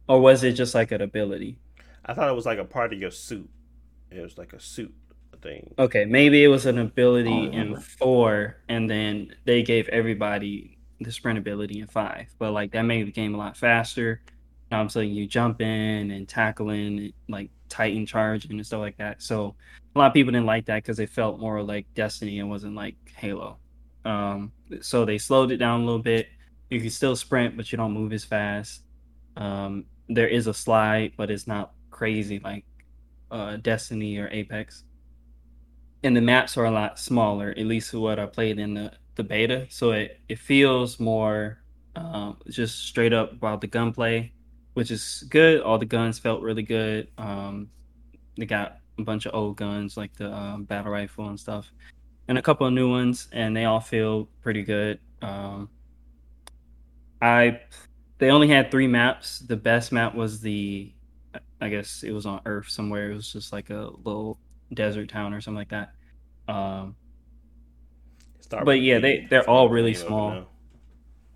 or was it just like an ability? I thought it was like a part of your suit. It was like a suit thing. Okay, maybe it was an ability I in four, and then they gave everybody the sprint ability in five. But like that made the game a lot faster. Now I'm saying you jumping and tackling, like Titan charging and stuff like that. So a lot of people didn't like that because it felt more like Destiny and wasn't like Halo. Um, so they slowed it down a little bit. You can still sprint, but you don't move as fast. Um, there is a slide, but it's not crazy like uh, Destiny or Apex. And the maps are a lot smaller at least what i played in the, the beta. So it, it feels more um, just straight up about the gunplay which is good. All the guns felt really good. Um, they got a bunch of old guns like the um, battle rifle and stuff and a couple of new ones and they all feel pretty good. Um, i they only had three maps. The best map was the i guess it was on earth somewhere it was just like a little desert town or something like that um, Start But yeah, they- they're all really name of it small.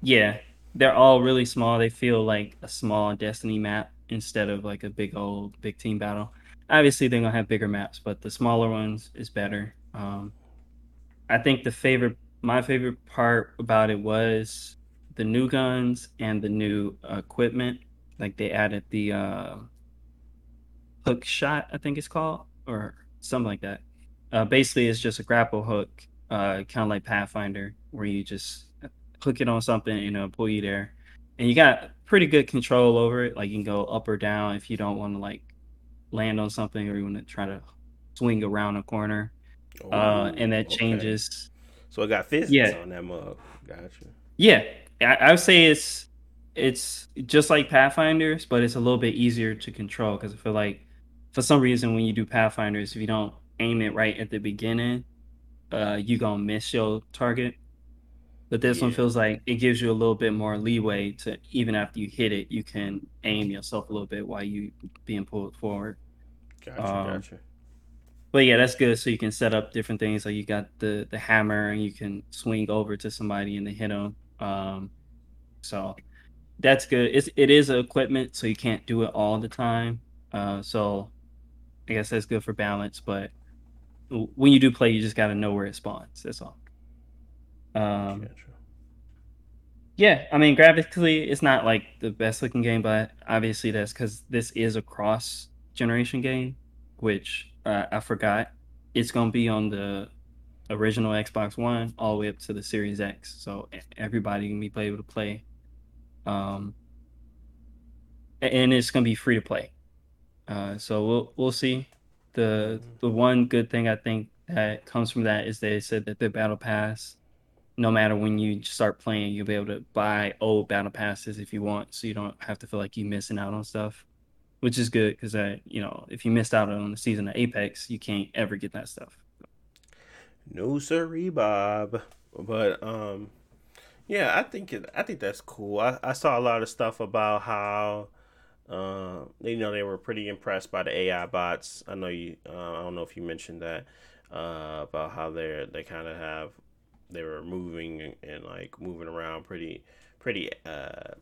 Yeah, they're all really small. They feel like a small Destiny map instead of like a big old big team battle. Obviously, they're gonna have bigger maps, but the smaller ones is better. Um, I think the favorite, my favorite part about it was the new guns and the new equipment. Like they added the uh, hook shot, I think it's called, or something like that. Uh, basically, it's just a grapple hook, uh, kind of like Pathfinder, where you just hook it on something and it'll pull you there. And you got pretty good control over it. Like you can go up or down if you don't want to like land on something or you want to try to swing around a corner. Uh, and that okay. changes. So it got physics Yeah. on that mug. Gotcha. Yeah, I, I would say it's it's just like Pathfinders, but it's a little bit easier to control because I feel like for some reason when you do Pathfinders, if you don't aim it right at the beginning, uh, you gonna miss your target. But this one feels like it gives you a little bit more leeway to even after you hit it, you can aim yourself a little bit while you being pulled forward. Gotcha. Um, gotcha. But yeah, that's good. So you can set up different things. Like you got the the hammer, and you can swing over to somebody and hit them. Um, so that's good. It's it is equipment, so you can't do it all the time. Uh, so I guess that's good for balance. But when you do play, you just got to know where it spawns. That's all. Um, yeah, I mean, graphically, it's not like the best looking game, but obviously that's because this is a cross generation game, which uh, I forgot. It's going to be on the original Xbox One all the way up to the Series X, so everybody can be able to play. Um, and it's going to be free to play. Uh, so we'll we'll see. The the one good thing I think that comes from that is they said that the battle pass no matter when you start playing, you'll be able to buy old battle passes if you want, so you don't have to feel like you're missing out on stuff, which is good because uh, you know if you missed out on the season of Apex, you can't ever get that stuff. No sirree, Bob. But um, yeah, I think it, I think that's cool. I, I saw a lot of stuff about how uh, you know they were pretty impressed by the AI bots. I know you. Uh, I don't know if you mentioned that uh, about how they're they kind of have they were moving and, and like moving around pretty pretty uh,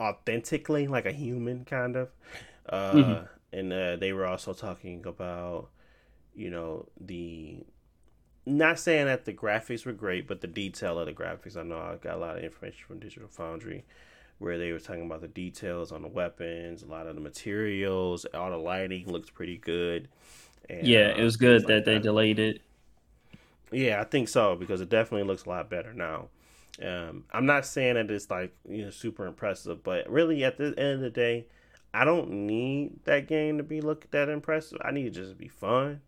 authentically like a human kind of. Uh, Mhm. And uh, they were also talking about you know the not saying that the graphics were great, but the detail of the graphics. I know I got a lot of information from Digital Foundry where they were talking about the details on the weapons, a lot of the materials, all the lighting looks pretty good. And, yeah, uh, it was good things that like they delayed it. Yeah, I think so because it definitely looks a lot better now. Um, I'm not saying that it's like you know super impressive, but really at the end of the day, I don't need that game to be look that impressive. I need it just to be fun.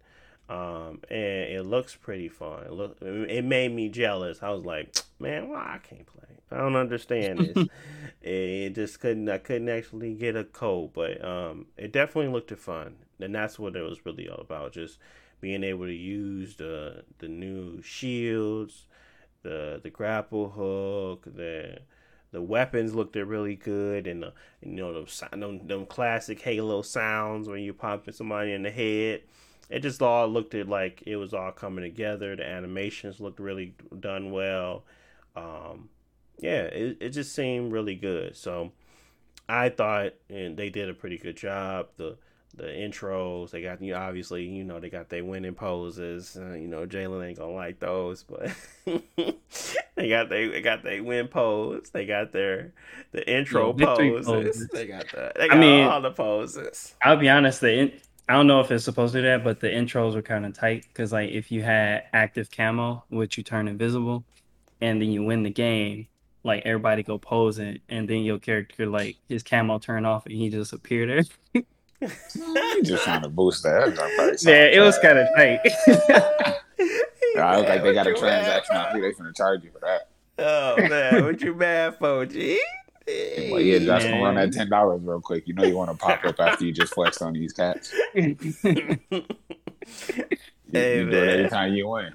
Um, and it looks pretty fun. It look, it made me jealous. I was like, man, why I can't play? I don't understand this. it just couldn't. I couldn't actually get a code, but um, it definitely looked fun, and that's what it was really all about. Just being able to use the the new shields, the the grapple hook, the the weapons looked really good, and the, you know them, them them classic Halo sounds when you're popping somebody in the head. It just all looked like it was all coming together. The animations looked really done well. Um, yeah, it, it just seemed really good. So I thought, and they did a pretty good job. The the intros they got you obviously you know they got their winning poses. Uh, you know Jalen ain't gonna like those, but they got they, they got their win pose. They got their the intro Yeah, poses. poses. They got the they I got mean- all the poses. I'll be honest. The I don't know if it's supposed to do that, but the intros were kind of tight because like if you had active camo, which you turn invisible, and then you win the game, like everybody go posing, and then your character like his camo turn off and he just appear there. You just trying to boost that. That probably sound Yeah, it was kind of tight. Yeah, I look like they got a What you mad transaction for? on here. They finna charge you for that. Oh man, what you mad for, G? Well, yeah, Josh, gonna run that ten dollars real quick. You know you want to pop up after you just flexed on these cats. You, Hey, you do it every time you win.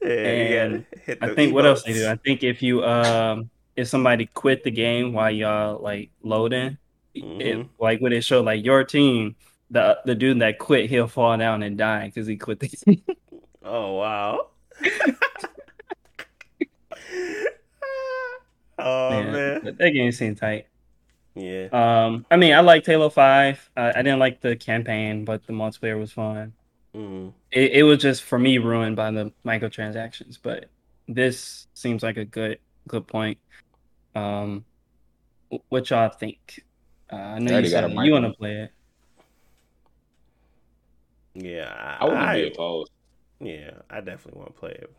Yeah, And you gotta hit the I think what else they do? I think if you um if somebody quit the game while y'all like loading, it, Mhm. like when it showed like your team, the the dude that quit, he'll fall down and die because he quit the game. Oh wow. oh Yeah, man. but that game seemed tight. Yeah. Um, I mean, I like Halo Five. Uh, I didn't like the campaign, but the multiplayer was fun. Mm. It, it was just for me ruined by the microtransactions, but this seems like a good good point. Um, wh- what y'all think? Uh, I know Already you said you want to play it. Yeah. I wouldn't I, be opposed. yeah, I definitely want to play it.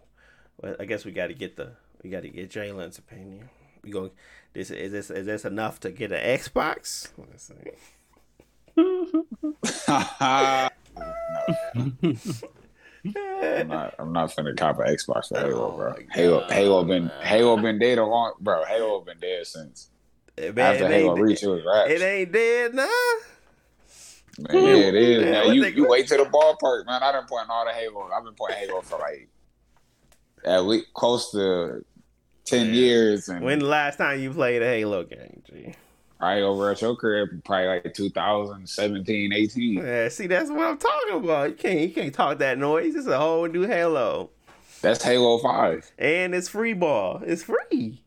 But I guess we got to get the we got to get Jalen's opinion. We go. This is this is this enough to get an Xbox? I'm not. I'm not finna cop an Xbox for Halo, Oh bro. my Halo, Halo been. Halo been dead a long, bro. Halo been dead since Man, after it, Halo ain't, Reach. It was raps. it ain't dead now. Man, yeah, it is. Man. what You, they- you wait to the ballpark, man. I done playing all the Halo. I've been playing Halo for like at least close to ten Yeah. years, and When the last time you played a Halo game, G? right over at your crib, probably like 2017, 18. Yeah, see, that's what I'm talking about. You can't you can't talk that noise. It's a whole new Halo, That's Halo Five. and it's free ball. It's free.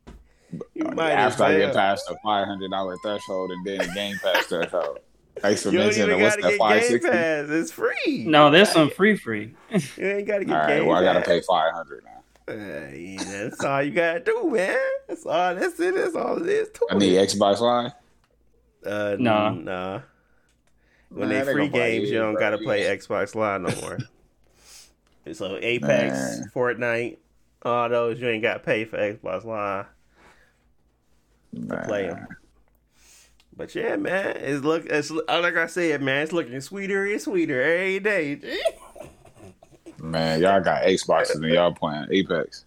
You might After I get past the five hundred dollar threshold, and then the Game Pass threshold. Thanks for mentioning even what's that get five Game. Pass. It's free. No, there's some free free. You ain't gotta get All right, Game well I gotta pay five hundred now. Uh, yeah, that's all you gotta do, man. That's all. That's it. That's all it is. To I need. Xbox Live. Uh, Nah. nah. When Man, they they free games, you you, don't bro. gotta play Xbox Live no more. so Apex, Man. Fortnite, all those you ain't got to pay for Xbox Live. play 'em. But yeah, man, it's look. It's like I said, man. It's looking sweeter and sweeter every day. Man, y'all got Xboxes and y'all playing Apex.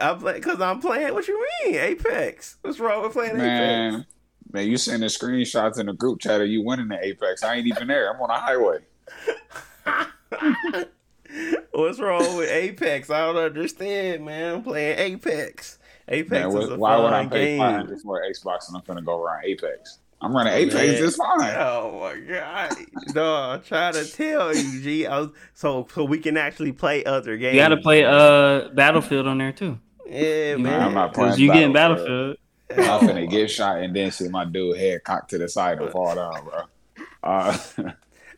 I play because I'm playing. What you mean, Apex? What's wrong with playing Man, man, you sending screenshots in the group chat of you winning the Apex. I ain't even there. I'm on a highway. What's wrong with Apex? I don't understand, man. I'm playing Apex. Apex Man, is what- a why would I fun pay game. five hundred for Xbox and I'm gonna go around Apex? I'm running Apex Man. just fine. Oh my god! No, I'm trying to tell you, G. I was, so so we can actually play other games. You got to play uh Battlefield on there too. Yeah, Man, man. I'm not playing Because you getting Battlefield. Battlefield. I'm finna get shot and then see my dude head cocked to the side and fall down, bro. Uh,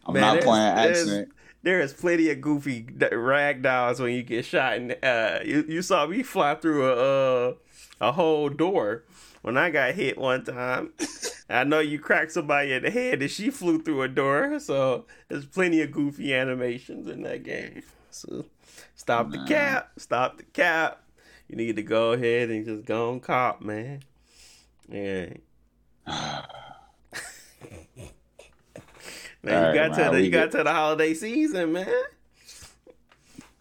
I'm Man, not playing accident. There is plenty of goofy rag dolls when you get shot. And uh, you, you saw me fly through a uh, a whole door when I got hit one time. I know you cracked somebody in the head and she flew through a door. So there's plenty of goofy animations in that game. So stop the cap. Stop the cap. You need to go ahead and just go on cop, man. Yeah. Man, All you right, got to the you got to the holiday season, man.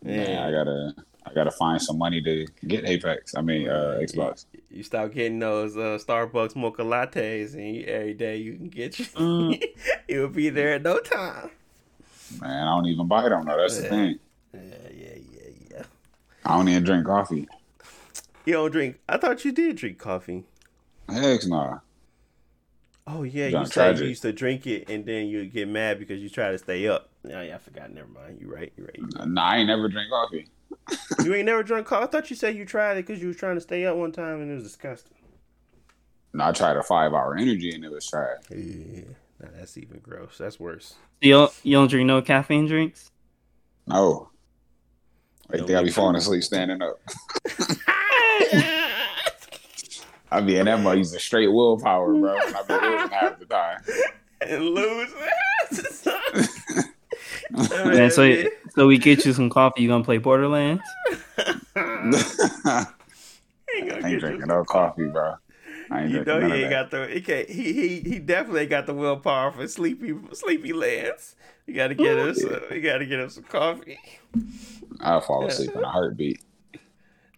Man, I gotta, I gotta find some money to get Apex. I mean, uh, Xbox. You start getting those uh, Starbucks mocha lattes, and you, every day you can get you. Mm. It'll be there in no time. Man, I don't even buy them though. That's the thing. Yeah, yeah, yeah, yeah. I don't even drink coffee. You don't drink. I thought you did drink coffee. Heck nah. Oh yeah, you said you used to drink it and then you get mad because you try to stay up. Yeah, yeah, I forgot. Never mind. You right. You right. Nah, I ain't never drink coffee. You ain't never drunk coffee. I thought you said you tried it because you was trying to stay up one time and it was disgusting. No, I tried a five hour energy and it was trash. Yeah, nah, that's even gross. That's worse. You don't, you don't drink no caffeine drinks? No. Like No think I be falling asleep standing up. I be in that mode using straight willpower, bro. And I be losing half the time. and lose. Man, so so we get you some coffee. You gonna play Borderlands? I ain't drinking no coffee, bro. I ain't You know he ain't that. got the he can't, he he he definitely ain't got the willpower for sleepy sleepy lands. You got to get Ooh, us. Uh, you got to get us some coffee, I'll fall asleep in a heartbeat.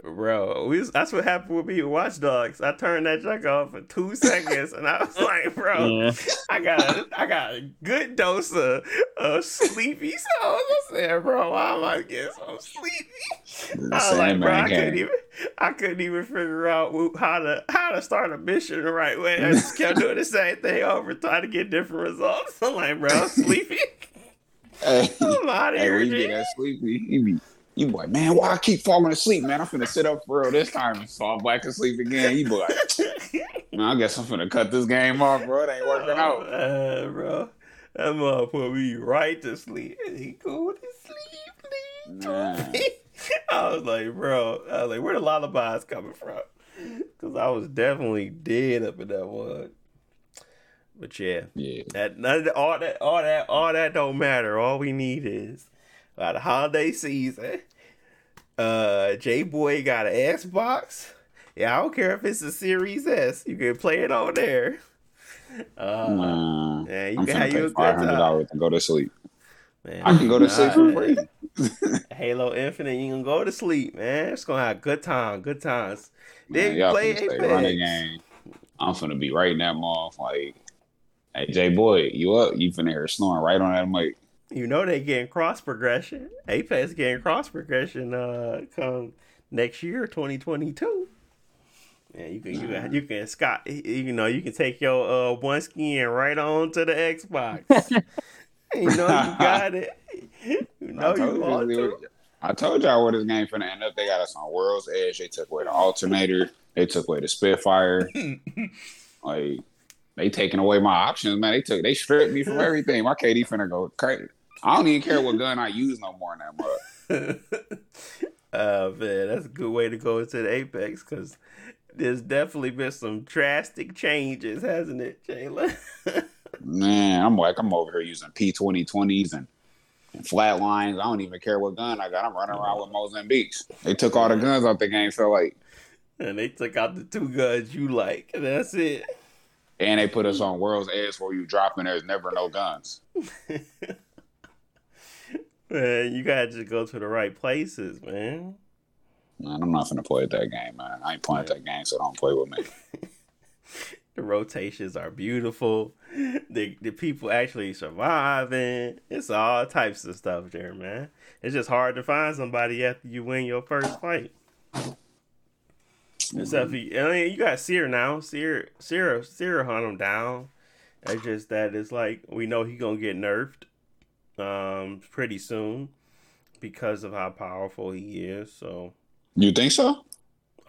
Bro. We was, that's what happened with me with Watch Dogs. I turned that junk off for two seconds, and I was like, bro, Yeah. I got a, I got a good dose of, of sleepy sauce. I said, bro, why am I getting so sleepy? I was like, bro, I couldn't even, I couldn't even figure out how to how to start a mission the right way. I just kept doing the same thing over, trying to get different results. I'm like, bro, I'm sleepy. Hey, I'm out of hey, here, G. get that sleepy, you be you be like, man, why I keep falling asleep, man? I'm finna sit up for real this time and fall back asleep again. You be like, man, I guess I'm finna cut this game off, bro. It ain't working out. Uh, bro, that mother put me right to sleep. He go to sleep, please. Nah. I was like, bro, I was like, where the lullabies coming from? Because I was definitely dead up in that one. But yeah, Yeah. that none of the, all that all that all that don't matter. All we need is uh, the holiday season. Uh, J Boy got an Xbox. Yeah, I don't care if it's a Series S. You can play it on there. Uh, Nah. yeah, you I'm can have you a good five hundred dollars to go to sleep. Man, I can go to sleep for free. Halo Infinite, you can go to sleep, man. It's gonna have a good time, good times. Then Man, play finna stay running Apex. game. I'm gonna be right in that mouth like, hey J boy, you up? You finna hear snoring right on that mic. You know they getting cross progression. Apex getting cross progression uh come next year, 2022. Yeah, you can you can you can Scott you know you can take your uh one skin right on to the Xbox. you know you got it. You know I told you you want they to. were- I told y'all where this game finna end up. They got us on World's Edge. They took away the alternator. They took away the Spitfire. like they taking away my options, man. They took they stripped me from everything. My KD finna go crazy. I don't even care what gun I use no more in that mug. oh man, that's a good way to go into the Apex because there's definitely been some drastic changes, hasn't it, Jayla? Man, I'm like I'm over here using P twenty twenties and and flat lines. I don't even care what gun I got. I'm running around with Mozambiques. They took all the guns out the game. so like, and they took out the two guns you like, and that's it. And they put us mm. on World's Edge where you drop and there's never no guns. Man, you gotta just go to the right places, man. Man, I'm not gonna play that game, man. I ain't playing that game, so don't play with me. The rotations are beautiful. The the people actually surviving. It's all types of stuff there, man. It's just hard to find somebody after you win your first fight. Except for, I mean, you got Seer now. Seer, Seer, Seer hunt him down. It's just that it's like we know he gonna get nerfed, um, pretty soon because of how powerful he is. So, You think so?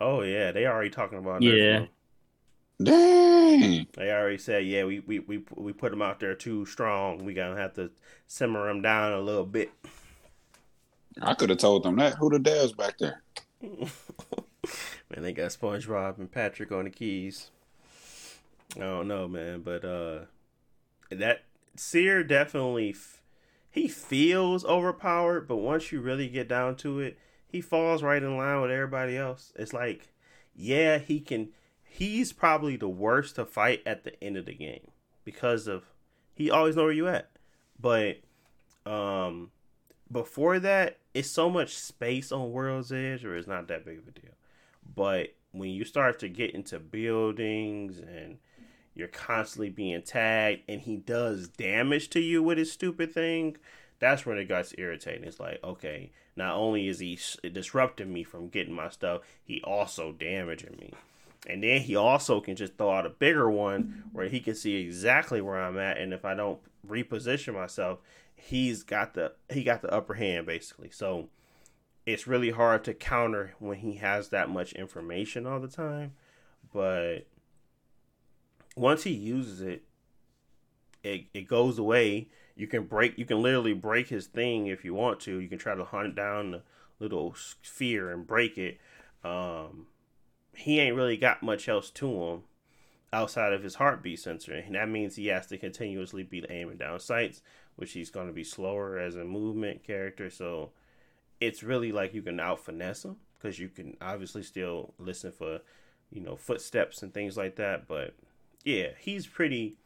oh yeah, they already talking about Yeah. nerfing. Dang. They already said, yeah, we we we we put him out there too strong. We gonna have to simmer him down a little bit. I could have told them that. Who the devs back there? man, they got SpongeBob and Patrick on the keys. I don't know, man, but uh, that Seer definitely f- he feels overpowered, but once you really get down to it, he falls right in line with everybody else. It's like, yeah, he can. He's probably the worst to fight at the end of the game because of he always know where you at, but um, before that, it's so much space on World's Edge, or it's not that big of a deal. But when you start to get into buildings and you're constantly being tagged and he does damage to you with his stupid thing, that's when it gets irritating. It's like, okay, not only is he disrupting me from getting my stuff, he also damaging me. And then he also can just throw out a bigger one where he can see exactly where I'm at, and if I don't reposition myself, he's got the he got the upper hand basically. So it's really hard to counter when he has that much information all the time. But once he uses it, it it goes away. You can break you can literally break his thing if you want to. You can try to hunt down the little sphere and break it. Um, he ain't really got much else to him outside of his heartbeat sensor, and that means he has to continuously be aiming down sights, which he's going to be slower as a movement character. So it's really like you can out finesse him because you can obviously still listen for you know footsteps and things like that. But yeah, he's pretty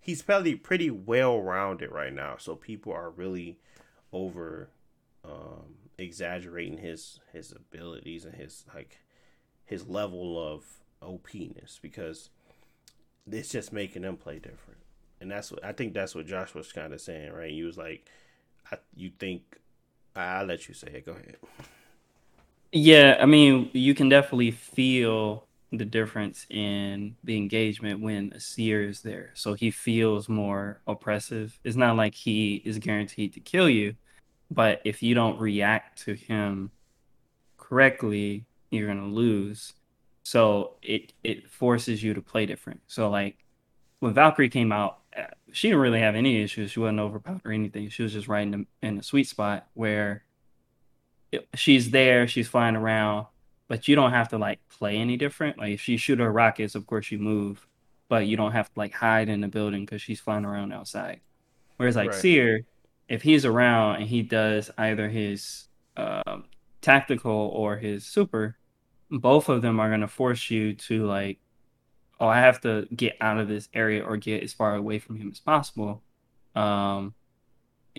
he's probably pretty well rounded right now. So people are really over um, exaggerating his his abilities and his like his level of OPness because it's just making them play different. And that's what I think that's what Josh was kind of saying, right? He was like, I, "You think I'll let you say it. Go ahead." Yeah, I mean, you can definitely feel the difference in the engagement when a seer is there. So he feels more oppressive. It's not like he is guaranteed to kill you, but if you don't react to him correctly, you're gonna lose. So it it forces you to play different. So like when Valkyrie came out, she didn't really have any issues. She wasn't overpowered or anything. She was just right in the, in the sweet spot where it, she's there, she's flying around, but you don't have to like play any different. Like if she shoot her rockets, of course you move, but you don't have to like hide in the building because she's flying around outside. Whereas like right. Seer, if he's around and he does either his uh, tactical or his super, both of them are going to force you to like, oh, I have to get out of this area or get as far away from him as possible. Um,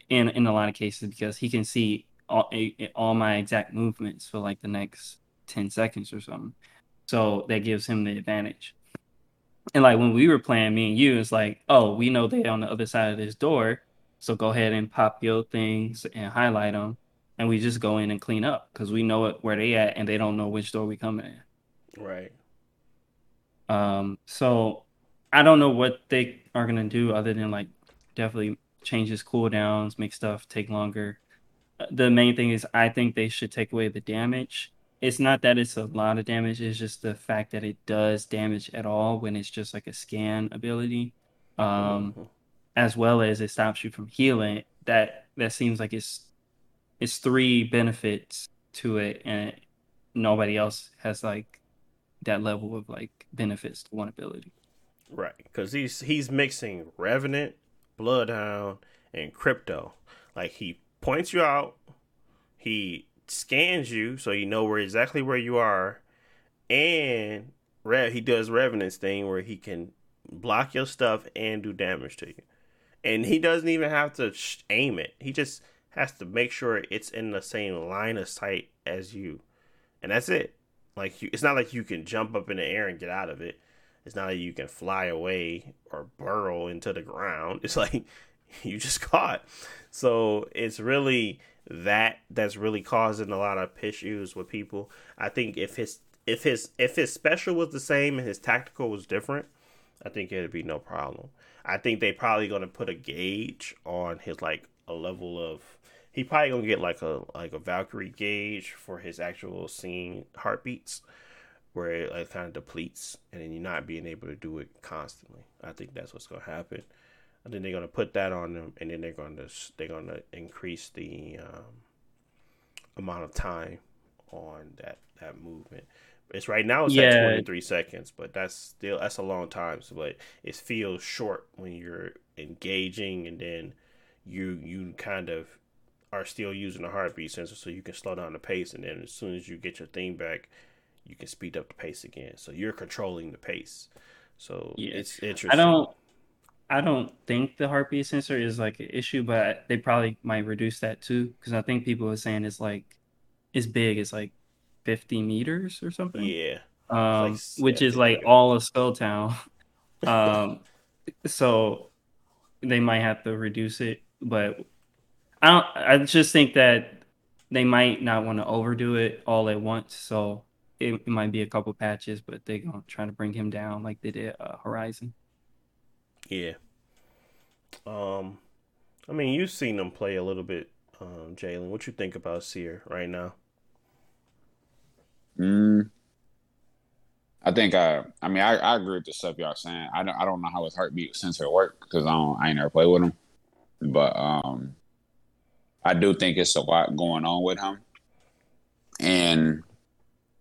in in a lot of cases because he can see all all my exact movements for like the next 10 seconds or something. So that gives him the advantage. And like when we were playing, me and you, it's like, oh, we know they're on the other side of this door. So go ahead and pop your things and highlight them. And we just go in and clean up because we know it, where they at and they don't know which door we coming in. Right. Um, so I don't know what they are gonna do other than like definitely change his cooldowns, make stuff take longer. Uh, the main thing is I think they should take away the damage it's not that it's a lot of damage it's just the fact that it does damage at all when it's just like a scan ability um mm-hmm. as well as it stops you from healing that that seems like it's it's three benefits to it and nobody else has like that level of like benefits to one ability right because he's he's mixing revenant bloodhound and crypto like he points you out he scans you so you know where exactly where you are, and he does Revenant's thing where he can block your stuff and do damage to you, and he doesn't even have to aim it. He just has to make sure it's in the same line of sight as you, and that's it. Like you, it's not like you can jump up in the air and get out of it. It's not like you can fly away or burrow into the ground. It's like you just caught. So it's really that that's really causing a lot of issues with people. I think if his if his if his special was the same and his tactical was different, I think it'd be no problem. I think they probably gonna put a gauge on his like a level of he probably gonna get like a like a Valkyrie gauge for his actual scene heartbeats, where it like kind of depletes and then you're not being able to do it constantly. I think that's what's gonna happen and then they're gonna put that on them, and then they're gonna they're gonna increase the um, amount of time on that that movement. It's right now it's yeah. at 23 seconds, but that's still that's a long time. So, but it feels short when you're engaging, and then you you kind of are still using the heartbeat sensor, so you can slow down the pace, and then as soon as you get your thing back, you can speed up the pace again. So you're controlling the pace. So yeah. it's interesting. I don't I don't think the heartbeat sensor is like an issue, but they probably might reduce that too because I think people are saying it's like it's big. It's like fifty meters or something. Yeah. Um, like which is like meters. all of Skulltown. um, so they might have to reduce it, but I don't. I just think that they might not want to overdo it all at once. So it, it might be a couple patches, but they're gonna try to bring him down like they did uh, Horizon. Yeah. Um, I mean, you've seen them play a little bit, um, Jalen. What you think about Seer right now? Mm, I think I, I mean, I, I agree with the stuff y'all saying. I don't, I don't know how his heartbeat sensor work because I don't, I ain't never played with him, but um, I do think it's a lot going on with him, and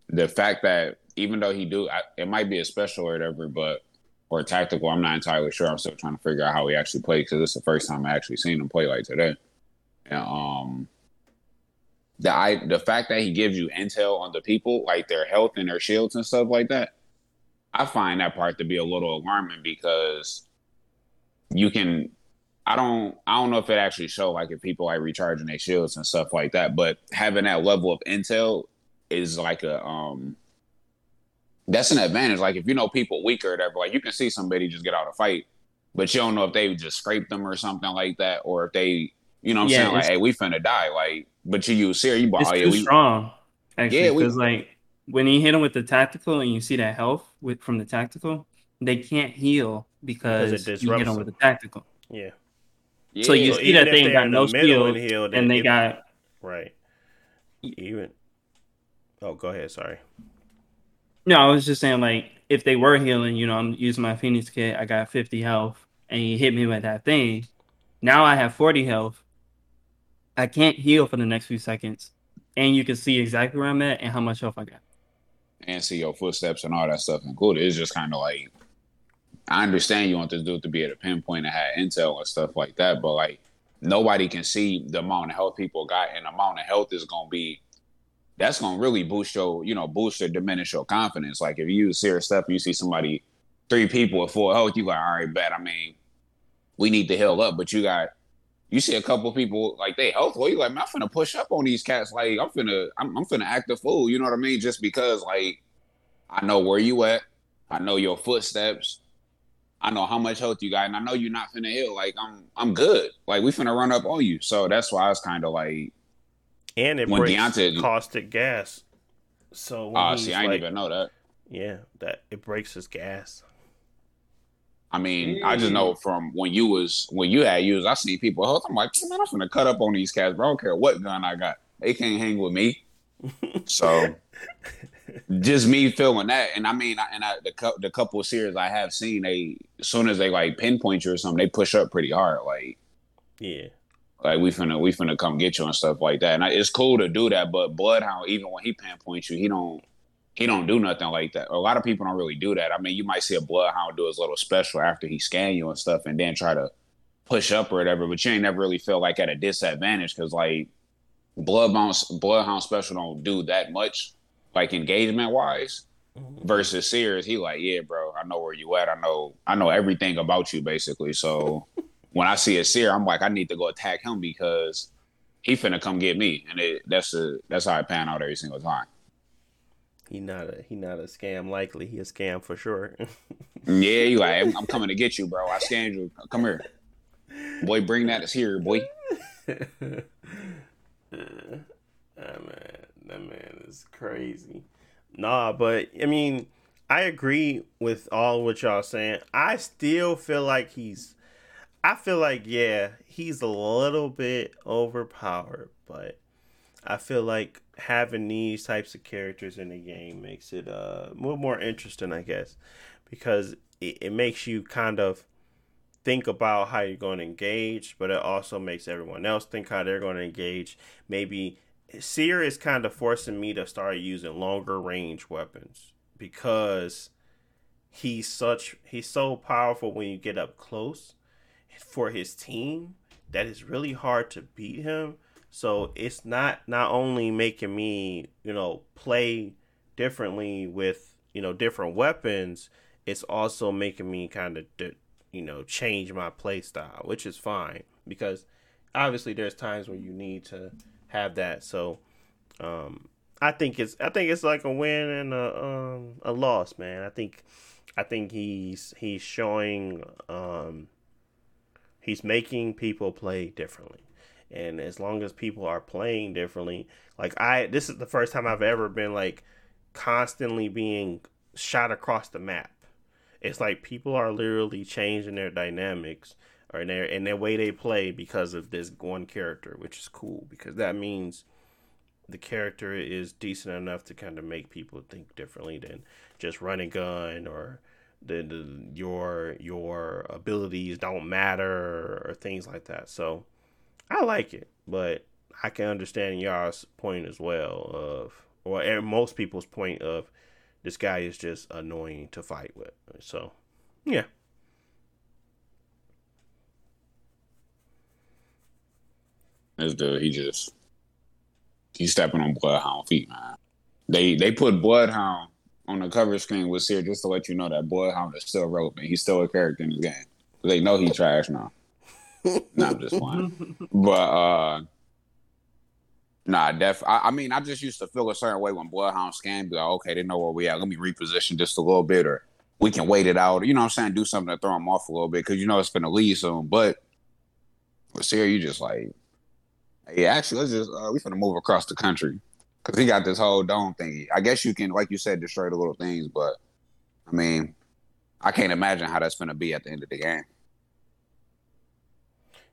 the fact that even though he do, I, it might be a special or whatever, but or tactical, I'm not entirely sure. I'm still trying to figure out how he actually plays because it's the first time I actually seen him play like today. And, um, the I the fact that he gives you intel on the people, like their health and their shields and stuff like that, I find that part to be a little alarming because you can I don't I don't know if it actually show like if people like recharging their shields and stuff like that, but having that level of intel is like a um that's an advantage. Like if you know people weaker or whatever, like you can see somebody just get out of fight, but you don't know if they just scrape them or something like that, or if they you know what I'm Yeah, saying? Like, hey, we finna die. Like, but you use Seer, you It's oh, yeah, too we, strong, actually, Yeah, because like when you hit them with the tactical and you see that health with from the tactical, they can't heal because Because it you hit disrupts them them. with the tactical. Yeah. Yeah, So you So see that if they ain't they're got no the middle and healed, and they it- got Right. Even. Oh, go ahead. Sorry. No, I was just saying like if they were healing, you know, I'm using my Phoenix kit, I got 50 health, and you hit me with that thing. Now I have 40 health. I can't heal for the next few seconds. And you can see exactly where I'm at and how much health I got. and see your footsteps and all that stuff included. It's just kind of like I understand you want this dude to be able to pinpoint and have intel and stuff like that, but like nobody can see the amount of health people got, and the amount of health is gonna be that's gonna really boost your, you know, boost or diminish your confidence. Like if you serious stuff, you see somebody, three people with full health, you like, all right, bet. I mean, we need to heal up, but you got you see a couple people like they health well, you like, man, I'm finna push up on these cats. Like I'm finna, I'm, I'm finna act a fool. You know what I mean? Just because like I know where you at, I know your footsteps, I know how much health you got, and I know you're not finna heal. Like I'm, I'm good. Like we finna run up on you. So that's why I was kind of like, And it When breaks Deontay- caustic gas. So when ah, see, I didn't like- even know that. Yeah, that it breaks his gas. I mean, I just know from when you was when you had used, I see people health. I'm like, man, I'm finna cut up on these cats, bro. I don't care what gun I got. They can't hang with me. So just me feeling that, and I mean, I- and I, the the couple of series I have seen, they as soon as they like pinpoint you or something, they push up pretty hard. Like, Yeah. like we finna we finna come get you and stuff like that. And I, it's cool to do that, but Bloodhound, even when he pinpoints you, he don't he don't do nothing like that. A lot of people don't really do that. I mean, you might see a Bloodhound do his little special after he scan you and stuff, and then try to push up or whatever. But you ain't never really feel like at a disadvantage because like Bloodhound Bloodhound special don't do that much, like engagement wise. Mm-hmm. Versus Seer's, he like, yeah, bro, I know where you at. I know, I know everything about you, basically. So when I see a Seer, I'm like, I need to go attack him because he finna come get me, and it, that's a, that's how I pan out every single time. He not a he not a scam likely. He a scam for sure. Yeah, you like, I'm, coming to get you, bro. I scanned you. Come here, boy. Bring that here, boy. That ah, man, that man is crazy. Nah, but I mean, I agree with all what y'all saying. I still feel like he's. I feel like yeah, he's a little bit overpowered, but I feel like having these types of characters in the game makes it uh little more interesting, I guess, because it, it makes you kind of think about how you're going to engage, but it also makes everyone else think how they're going to engage. Maybe Seer is kind of forcing me to start using longer range weapons because he's such he's so powerful when you get up close for his team that it's really hard to beat him. So it's not not only making me, you know, play differently with, you know, different weapons, it's also making me kind of you know, change my play style, which is fine because obviously there's times when you need to have that. So um I think it's I think it's like a win and a um a loss, man. I think I think he's he's showing um he's making people play differently. And as long as people are playing differently, like I this is the first time I've ever been like constantly being shot across the map. It's like people are literally changing their dynamics or in their in their way they play because of this one character, which is cool because that means the character is decent enough to kind of make people think differently than just run and gun or the, the your your abilities don't matter or things like that. So I like it, but I can understand y'all's point as well of or most people's point of this guy is just annoying to fight with. So yeah. This dude, he just he's stepping on Bloodhound feet, man. They they put Bloodhound on the cover screen with Seer just to let you know that Bloodhound is still relevant. He's still a character in the game. They know he trash now. nah, I'm just playing. But uh Nah, def. I, I, mean, I just used to feel a certain way when Bloodhound scanned. Be like, okay, they know where we at. Let me reposition just a little bit, or we can wait it out. You know what I'm saying? Do something to throw them off a little bit because you know it's gonna leave soon. But with Seer, you just like yeah, actually, let's just uh, we finna move across the country because he got this whole dome thing. I guess you can, like you said, destroy the little things, but I mean, I can't imagine how that's gonna be at the end of the game.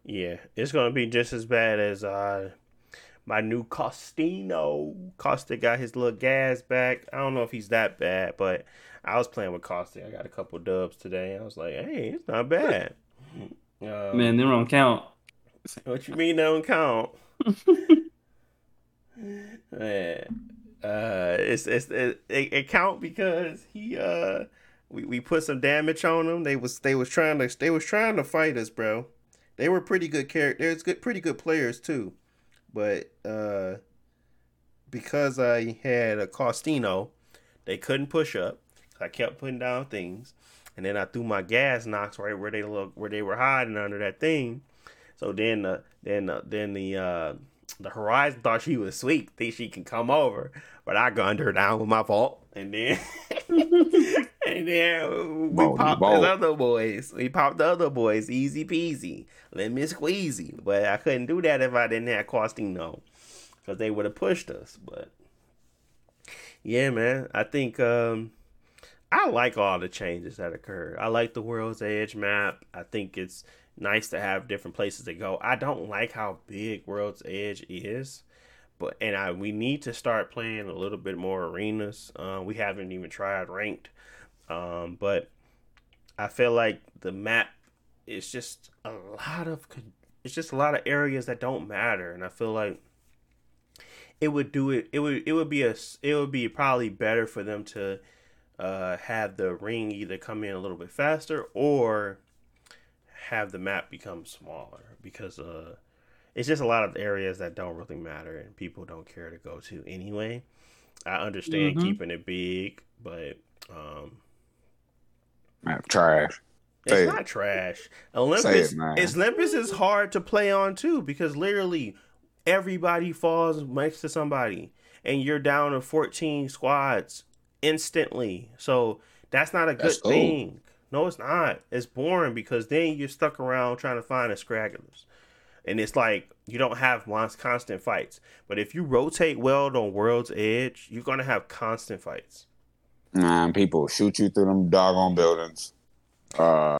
Yeah, it's gonna be just as bad as uh my new Costino. Costa got his little gas back. I don't know if he's that bad, but I was playing with Costa. I got a couple dubs today. I was like, hey, it's not bad. Um, Man, they don't count. What you mean they don't count? Man, uh, it's it's it, it, count because he uh we, we put some damage on them. They was they was trying to they was trying to fight us, bro. They were pretty good characters, good pretty good players too, but uh because I had a Costino, they couldn't push up. I kept putting down things, and then I threw my gas knocks right where they look where they were hiding under that thing. So then the then the, then the uh, the Horizon thought she was sweet, think she can come over, but I gunned her down with my Volt, and then and then we popped the other boys. We popped the other boys, easy peasy, let me squeezy. But I couldn't do that if I didn't have Costino, because they would have pushed us. But yeah, man, I think um, I like all the changes that occurred. I like the World's Edge map. I think it's nice to have different places to go. I don't like how big World's Edge is, but and I we need to start playing a little bit more arenas. Uh, we haven't even tried ranked, um, but I feel like the map is just a lot of it's just a lot of areas that don't matter, and I feel like it would do it. It would it would be a it would be probably better for them to uh, have the ring either come in a little bit faster or have the map become smaller because uh, it's just a lot of areas that don't really matter and people don't care to go to anyway. I understand mm-hmm. keeping it big, but um, map trash. It's Say not it. trash. Olympus, it, Olympus is hard to play on too because literally everybody falls next to somebody, and you're down to 14 squads instantly. So that's not a that's good cool. thing. No, it's not. It's boring because then you're stuck around trying to find the scragglers. And it's like you don't have constant fights. But if you rotate well on World's Edge, you're gonna have constant fights. Nah, people shoot you through them doggone buildings. Uh,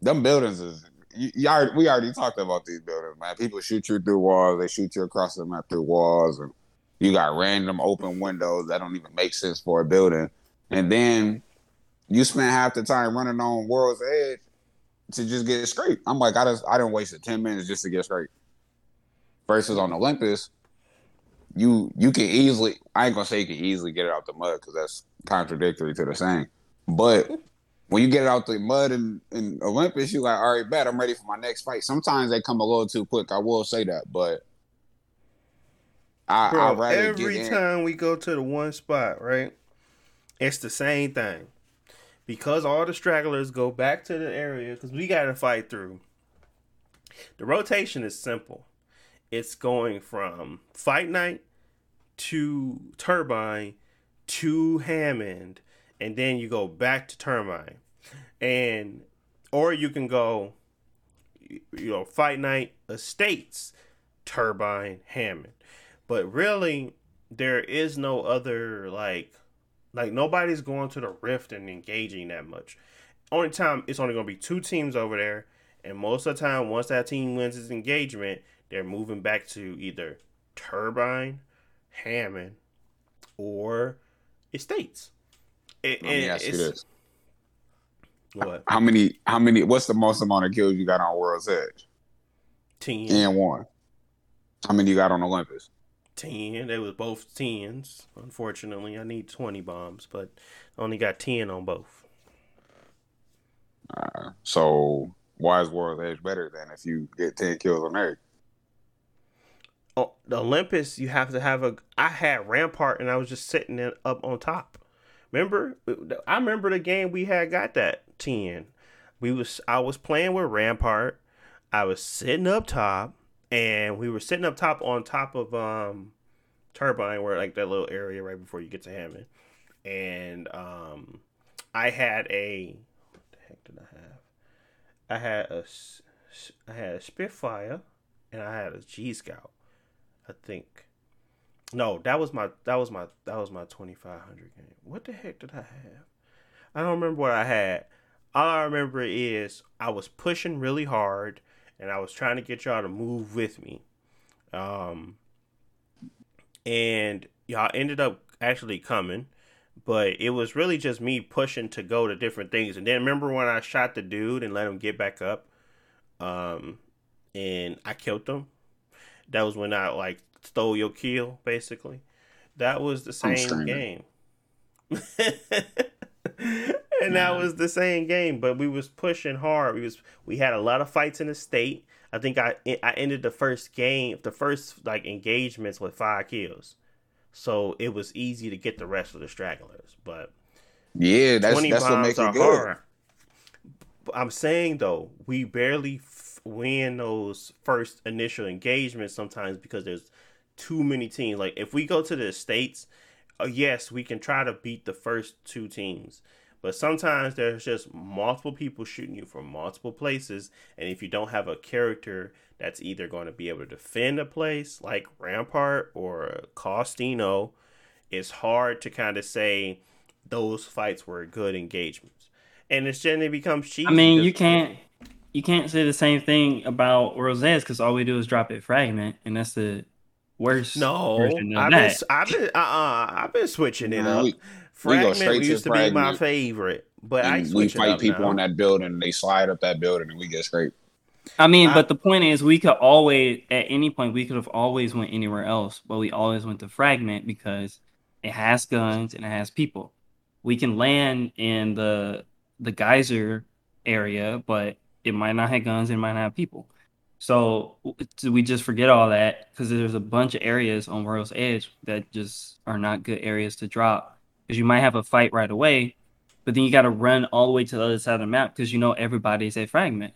them buildings is you, you already, we already talked about these buildings, man. People shoot you through walls. They shoot you across the map through walls, and you got random open windows that don't even make sense for a building. And then you spent half the time running on World's Edge to just get straight. I'm like, I just I didn't waste 10 minutes just to get straight. Versus on Olympus, you you can easily I ain't gonna say you can easily get it out the mud because that's contradictory to the saying. But when you get it out the mud in, in Olympus, you're like, all right, bet I'm ready for my next fight. Sometimes they come a little too quick. I will say that, but I, Bro, every time we go to the one spot, right? It's the same thing because all the stragglers go back to the area because we got to fight through. The rotation is simple. It's going from fight night to turbine to Hammond, and then you go back to turbine, and or you can go, you know, fight night estates, turbine Hammond. But really, there is no other like like nobody's going to the rift and engaging that much. Only time it's only gonna be two teams over there, and most of the time, once that team wins its engagement, they're moving back to either Turbine, Hammond, or Estates. It, Let me ask you this: What How many? How many? What's the most amount of kills you got on World's Edge? ten? And one. How many you got on Olympus? 10. They was both 10s. Unfortunately, I need 20 bombs, but only got 10 on both. Uh, so why is World's Edge better than if you get ten kills on there? Oh, the Olympus, you have to have a. I had Rampart and I was just sitting it up on top. Remember? I remember the game we had got that 10. We was I was playing with Rampart. I was sitting up top and we were sitting up top on top of um Turbine where like that little area right before you get to Hammond. And um I had a what the heck did I have? I had a I had a Spitfire and I had a G Scout. I think. No, that was my that was my that was my twenty five hundred game. What the heck did I have? I don't remember what I had. All I remember is I was pushing really hard and I was trying to get y'all to move with me. Um and y'all ended up actually coming, but it was really just me pushing to go to different things. And then remember when I shot the dude and let him get back up? Um and I killed him. That was when I like stole your kill, basically. That was the same game. and that was the same game, but we was pushing hard. We was we had a lot of fights in the state. I think I I ended the first game, the first like engagements with five kills. So it was easy to get the rest of the stragglers, but Yeah, that's 20 that's what bombs makes it are good. hard. I'm saying though, we barely f- win those first initial engagements sometimes because there's too many teams. Like if we go to the states, uh, yes, we can try to beat the first two teams. But sometimes there's just multiple people shooting you from multiple places, and if you don't have a character that's either going to be able to defend a place like Rampart or Costino, it's hard to kind of say those fights were good engagements. And it's generally becomes cheap. I mean, you can't you can't say the same thing about World's Edge because all we do is drop it fragment, and that's the worst No, version of I've been. I've been, uh, uh I've been switching it up. We- we go Fragment straight to used to be my favorite, but I we fight people now. on that building, and they slide up that building, and we get scraped. I mean, I- but the point is, we could always, at any point, we could have always went anywhere else, but we always went to Fragment because it has guns and it has people. We can land in the the geyser area, but it might not have guns, it might not have people. So do we just forget all that because there's a bunch of areas on World's Edge that just are not good areas to drop because you might have a fight right away, but then you got to run all the way to the other side of the map because you know everybody's a Fragment.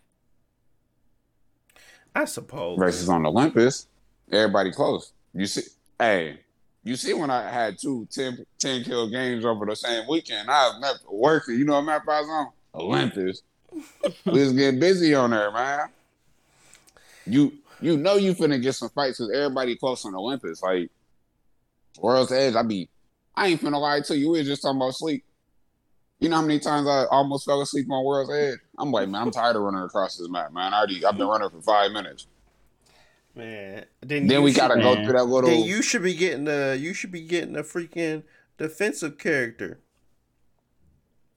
I suppose. Versus on Olympus, everybody close. You see, hey, you see when I had two 10, 10 kill games over the same weekend, I was never working. You know what map I was on? Olympus. we was getting busy on there, man. You you know you finna get some fights because everybody close on Olympus. Like World's Edge, I be I ain't finna lie to you. We was just talking about sleep. You know how many times I almost fell asleep on World's Edge? I'm like, man, I'm tired of running across this map, man. I already I've been running for five minutes. Man, then, Then we should- gotta go through that little. Then you should be getting the. You should be getting a freaking defensive character,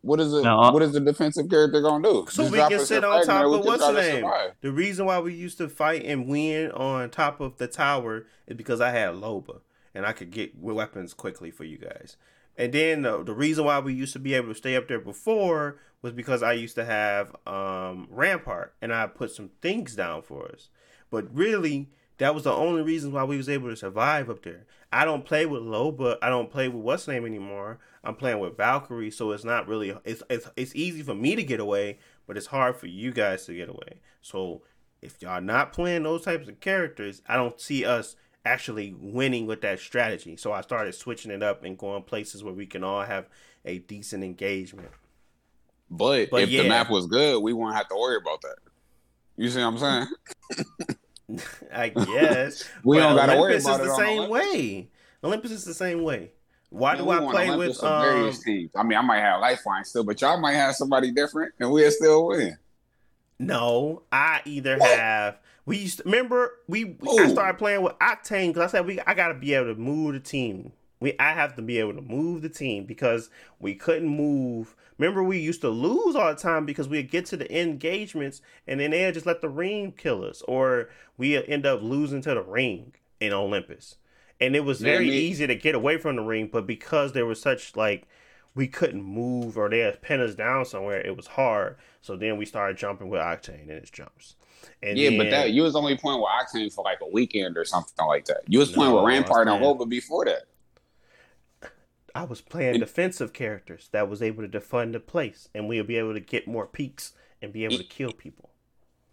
what is it? No. Uh, what is the defensive character gonna do? so Just we can sit on top of can what's the name. survive. The reason why we used to fight and win on top of the tower is because I had Loba and I could get weapons quickly for you guys. And then the, the reason why we used to be able to stay up there before was because I used to have um, Rampart and I put some things down for us. But really, that was the only reason why we was able to survive up there. I don't play with Loba. I don't play with what's name anymore. I'm playing with Valkyrie, so it's not really. It's it's it's easy for me to get away, but it's hard for you guys to get away. So if y'all not playing those types of characters, I don't see us actually winning with that strategy. So I started switching it up and going places where we can all have a decent engagement. But, But if yeah. the map was good, we won't have to worry about that. You see what I'm saying? I guess We But don't gotta worry Olympus about is it the same Olympus. way. Olympus is the same way. Why Man, do I play Olympus with um? various teams? I mean, I might have Lifeline still, but y'all might have somebody different, and we'll still win. No, I either have. We used to remember we. I Ooh. started playing with Octane because I said we. I gotta be able to move the team. We. I have to be able to move the team because we couldn't move. Remember, we used to lose all the time because we'd get to the engagements and then they'd just let the ring kill us, or we end up losing to the ring in Olympus. And it was very easy to get away from the ring, but because there was such like we couldn't move or they had pinned us down somewhere, it was hard. So then we started jumping with Octane and its jumps. And yeah, but that you was only playing with Octane for like a weekend or something like that. You was playing with Rampart and Loba before that. I was playing defensive characters that was able to defend the place, and we'll be able to get more peaks and be able to kill people.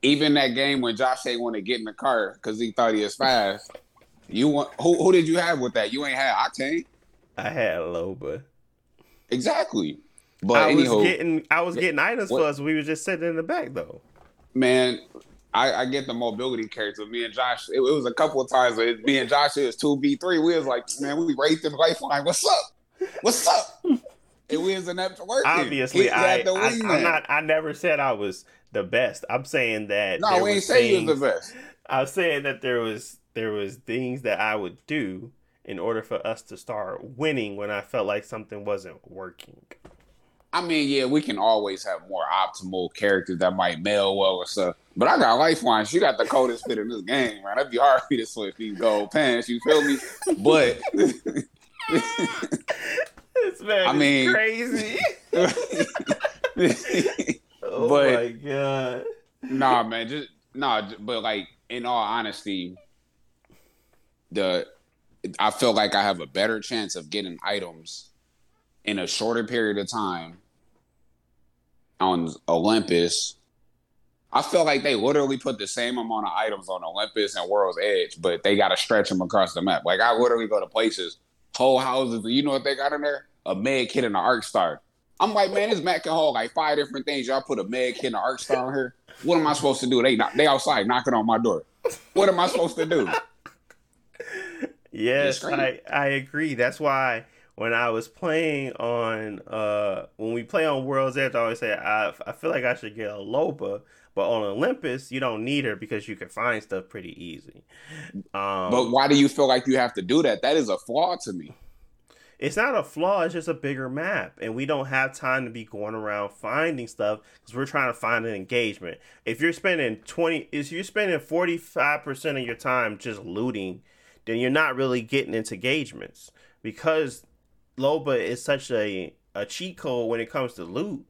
Even that game when Josh ain't want to get in the car because he thought he was fast. You want who? Who did you have with that? You ain't had Octane. I had Loba. Exactly. But I was getting I was getting items What- for us. We were just sitting in the back though. man, I, I get the mobility character. Me and Josh, it, it was a couple of times where me and Josh it was two v three. We was like, man, we raised the lifeline. What's up? What's up? and we was in that working. Obviously, He- I, I. I'm not. I never said I was the best. I'm saying that. No, we ain't was say you was the best. I'm saying that there was there was things that I would do in order for us to start winning when I felt like something wasn't working. I mean, yeah, we can always have more optimal characters that might mail well or stuff. But I got Lifeline. She got the coldest fit in this game, man. That'd be hard for me to switch these gold pants. You feel me? But This man I mean- crazy. oh But- my god. nah, man, just nah. But like, in all honesty, the I feel like I have a better chance of getting items in a shorter period of time on Olympus. I feel like they literally put the same amount of items on Olympus and World's Edge, but they got to stretch them across the map. Like I literally go to places, whole houses. You know what they got in there? A med kit and an arc star. I'm like, man, this map can hold like five different things. Y'all put a med kit and an arc star on here. What am I supposed to do? They they outside knocking on my door. What am I supposed to do? Yes, I. I agree. That's why when I was playing on uh when we play on World's Edge, I always say I I feel like I should get a Loba, but on Olympus you don't need her because you can find stuff pretty easy. Um, But why do you feel like you have to do that? That is a flaw to me. it's not a flaw it's just a bigger map and we don't have time to be going around finding stuff because we're trying to find an engagement if you're spending 20 if you're spending 45% of your time just looting then you're not really getting into engagements. Because loba is such a a cheat code when it comes to loot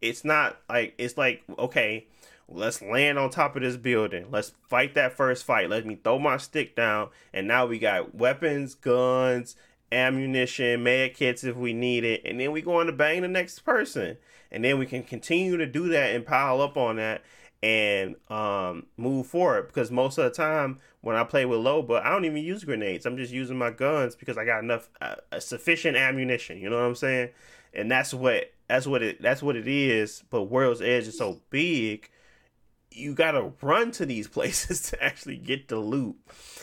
it's not like it's like okay let's land on top of this building. Let's fight that first fight. Let me throw my stick down and now we got weapons guns ammunition med kits if we need it. And then we go on to bang the next person. And then we can continue to do that and pile up on that and um, move forward. Because most of the time when I play with Loba, I don't even use grenades. I'm just using my guns because I got enough uh, sufficient ammunition. You know what I'm saying? And that's what that's what it that's what it is. But World's Edge is so big, you gotta run to these places to actually get the loot.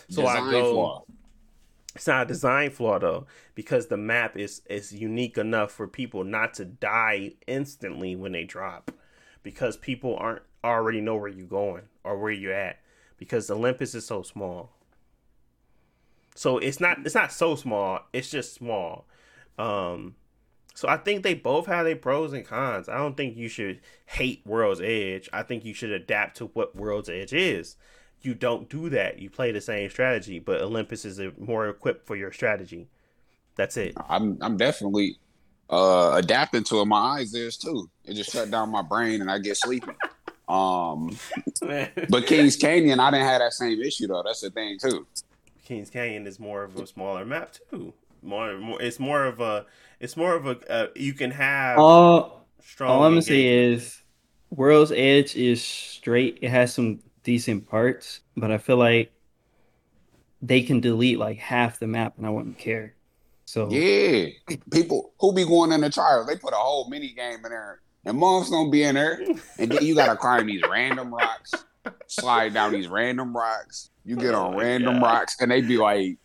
So I go. flaw. It's not a design flaw though, because the map is is unique enough for people not to die instantly when they drop, because people aren't already know where you're going or where you're at, because Olympus is so small. So it's not it's not so small. It's just small. Um, so I think they both have their pros and cons. I don't think you should hate World's Edge. I think you should adapt to what World's Edge is. You don't do that. You play the same strategy, but Olympus is more equipped for your strategy. That's it. I'm I'm definitely uh adapting to it. My eyes is too. It just shut down my brain and I get sleepy. Um but Kings Canyon, I didn't have that same issue though. That's the thing too. Kings Canyon is more of a smaller map too. More, more it's more of a it's more of a uh, you can have All strong. all I'm gonna say is World's Edge is straight. It has some decent parts, but I feel like they can delete like half the map and I wouldn't care. So Yeah. People who be going in the trials, they put a whole mini game in there. And moms gonna be in there. And then you gotta climb these random rocks, slide down these random rocks. You get Oh on my random God. rocks, and they be like,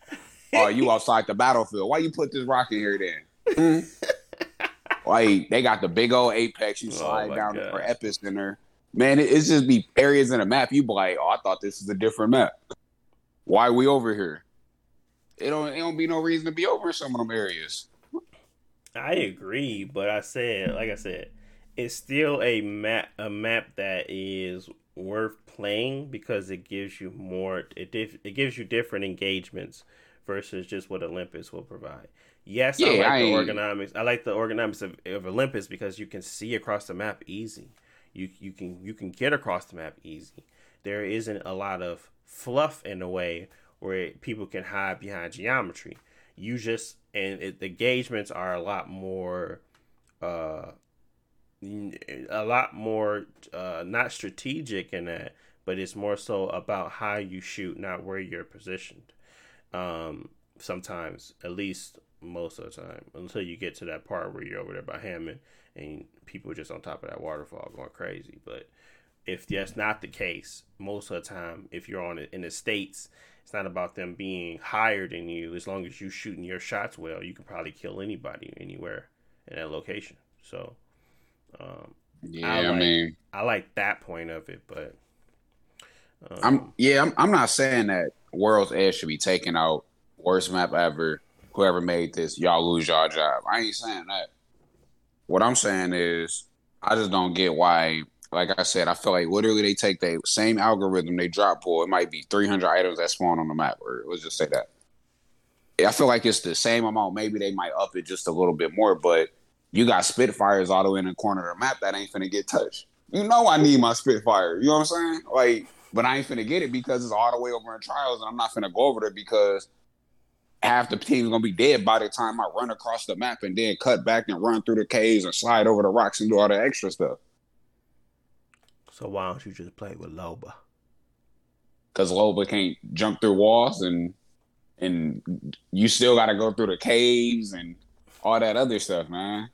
oh, you outside the battlefield. Why you put this rock in here then? Hmm? like they got the big old apex. You Oh slide my down gosh. for epicenter. Man, it, it's just be areas in the map. You be like, oh, I thought this is a different map. Why we over here? It don't. It don't be no reason to be over in some of them areas. I agree, but I said, like I said, it's still a map, a map that is worth playing because it gives you more. It dif- it gives you different engagements versus just what Olympus will provide. Yes, I like I the ergonomics. I like the ergonomics of, of Olympus because you can see across the map easy. You you can you can get across the map easy. There isn't a lot of fluff in a way where people can hide behind geometry. You just and it, the engagements are a lot more, uh, a lot more uh, not strategic in that, but it's more so about how you shoot, not where you're positioned. Um, sometimes, at least most of the time, until you get to that part where you're over there by Hammond and people are just on top of that waterfall going crazy. But if that's not the case, most of the time, if you're on in the states, it's not about them being higher than you. As long as you shooting your shots well, you can probably kill anybody anywhere in that location. So, um, Yeah, I I, like- mean, I like that point of it, but um, I'm yeah, I'm, I'm not saying that World's Edge should be taken out. Worst map ever. Whoever made this, y'all lose y'all job. I ain't saying that. What I'm saying is, I just don't get why. Like I said, I feel like literally they take the same algorithm they drop pull. It might be 300 items that spawn on the map, or let's just say that. I feel like it's the same amount. Maybe they might up it just a little bit more, but you got Spitfires all the way in the corner of the map that ain't finna get touched. You know I need my Spitfire. You know what I'm saying? Like, but I ain't finna get it because it's all the way over in trials, and I'm not finna go over there because half the team's gonna be dead by the time I run across the map and then cut back and run through the caves and slide over the rocks and do all the extra stuff. so why don't you just play with Loba? Because Loba can't jump through walls and and you still gotta go through the caves and all that other stuff, man.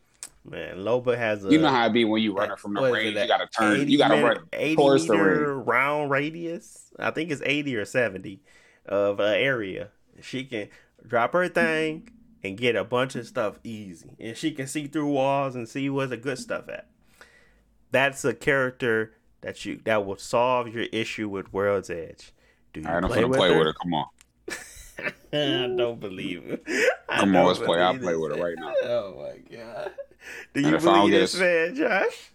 Man, Loba has a You know how it be when you running from the range, it, you gotta turn, you gotta meter- run 80 towards the meter ring. round radius. I think it's 80 or 70 of an area. She can drop her thing and get a bunch of stuff easy. And she can see through walls and see where the good stuff at. That's a character that you that will solve your issue with World's Edge. Do you right, I'm play, with, play her? with her. Come on. I don't believe it. I Come on, don't let's play. I'll play with it right now. Oh my god. Do you if I don't believe this a- man, Josh?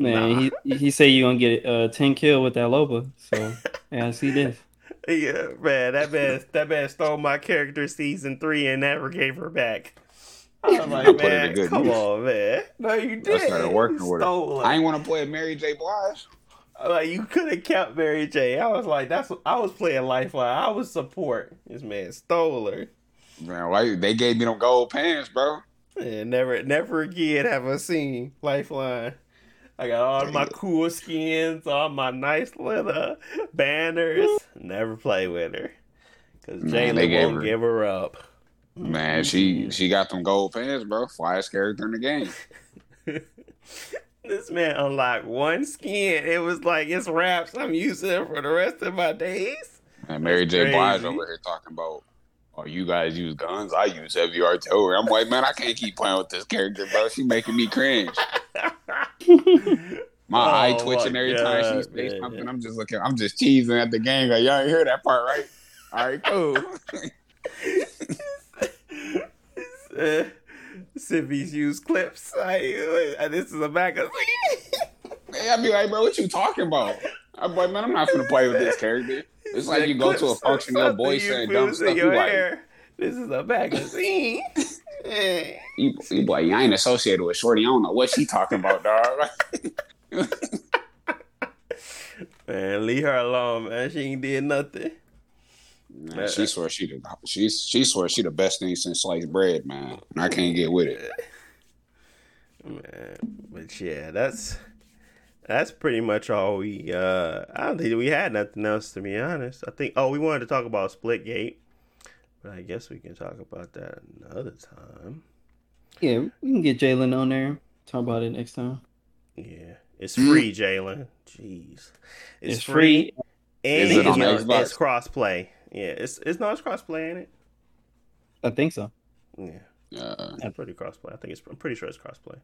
Man, Nah. he he say you gonna get uh ten kill with that Loba. So yeah, I see this. Yeah, man, that man, that man stole my character season three and never gave her back. I was I like, put it man, come use. on, man. No, you I did. started working you with her. stole I ain't want to play Mary J. Blige. Like you could have kept Mary J. I was like, that's I was playing Lifeline. I was support. This man stole her. Man, why they gave me them gold pants, bro? And never, never again have I seen Lifeline. I got all my cool skins, all my nice little banners. Never play with her because Jalen won't her- give her up. Man, she she got them gold pants, bro. Flyest character in the game. This man unlocked one skin. It was like it's wraps. I'm using it for the rest of my days. And Mary That's J. Blige over here talking about, oh, you guys use guns. I use heavy artillery. I'm like, man, I can't keep playing with this character, bro. She making me cringe. My Oh, eye twitching every time God, she says man. something. I'm just looking. I'm just cheesing at the game. Like, y'all hear that part, right? All right, cool. uh, Civvies use clips. I, this is a magazine. Hey, I'd be like, bro, what you talking about? I'm like, man, I'm not gonna play with this character. It's like you go to a function, your boy saying you dumb stuff. You like. This is a magazine. You, you like, I ain't associated with Shorty. I don't know what she talking about, dog. man, leave her alone, man. She ain't did nothing. Man, she swear she the she she swear she the best thing since sliced bread, man. And I can't get with it. Man, but yeah, that's that's pretty much all we. uh I don't think we had nothing else to be honest. I think. Oh, we wanted to talk about Splitgate, but I guess we can talk about that another time. Yeah, we can get Jalen on there. Talk about it next time. Yeah, it's free, Jalen. Jeez, it's, It's free. free. And Is it it's, on it's crossplay. Yeah, it's it's not crossplay, ain't it? I think so. Yeah, Uh, it's pretty crossplay. I think it's. I'm pretty sure it's crossplay.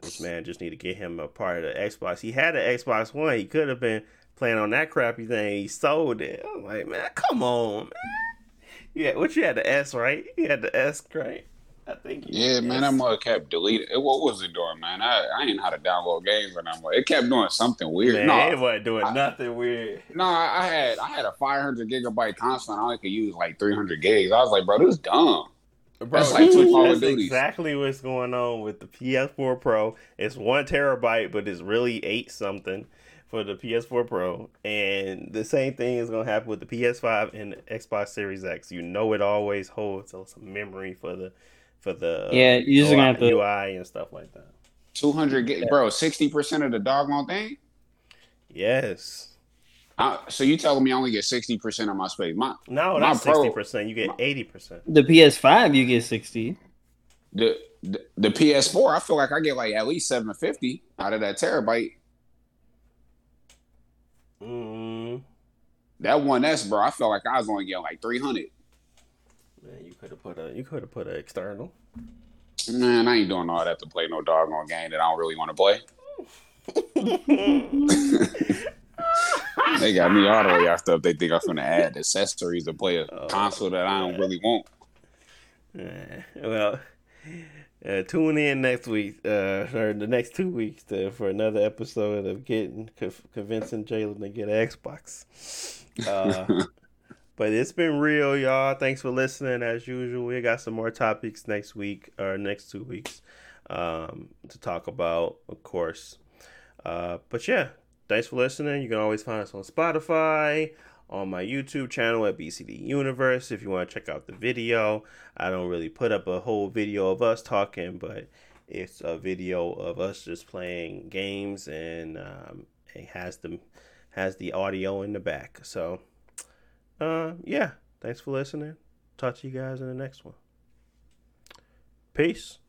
This man just need to get him a part of the Xbox. He had an Xbox One. He could have been playing on that crappy thing. He sold it. I'm like, man, come on, man. Yeah, what you had the S, right? You had the S, right? I think. you yeah, had the man, S. that mother kept deleting. It, what was it doing, man? I, I ain't know how to download games or nothing. It kept doing something weird. Man, no, it wasn't doing I- nothing weird. no, I I had I had a 500 gigabyte console. and I only could use like 300 gigs. I was like, bro, this is dumb. Bro, That's like two Call of that's exactly what's going on with the PS4 Pro. It's one terabyte, but it's really eight something for the PS4 Pro. And the same thing is going to happen with the PS5 and the Xbox Series X. You know, it always holds some memory for the for the Yeah, you're just gonna have to- UI and stuff like that. 200 gig, bro. 60 percent of the doggone thing. Yes. I, so you telling me I only get 60 percent of my space? My No, My not sixty percent. You get eighty percent. The PS5 you get 60. the, the the PS4, I feel like I get like at least 750 out of that terabyte. Mm, That one S, bro. I felt like I was only getting like 300. Man, you could have put a you could have put an external. Man, I ain't doing all that to play no doggone game that I don't really want to play. They got me all the way off stuff. They think I'm gonna add accessories to play a Oh, console that I don't really want. Eh, well, uh, tune in next week, uh, or the next two weeks, to, for another episode of getting co- convincing Jalen to get an Xbox. Uh, but it's been real, y'all. Thanks for listening. As usual, we got some more topics next week or next two weeks um, to talk about, of course. Uh, but yeah, thanks for listening. You can always find us on Spotify, on my YouTube channel at BCD Universe if you want to check out the video. I don't really put up a whole video of us talking, but it's a video of us just playing games and um, it has the has the audio in the back. So, uh, yeah, thanks for listening. Talk to you guys in the next one. Peace.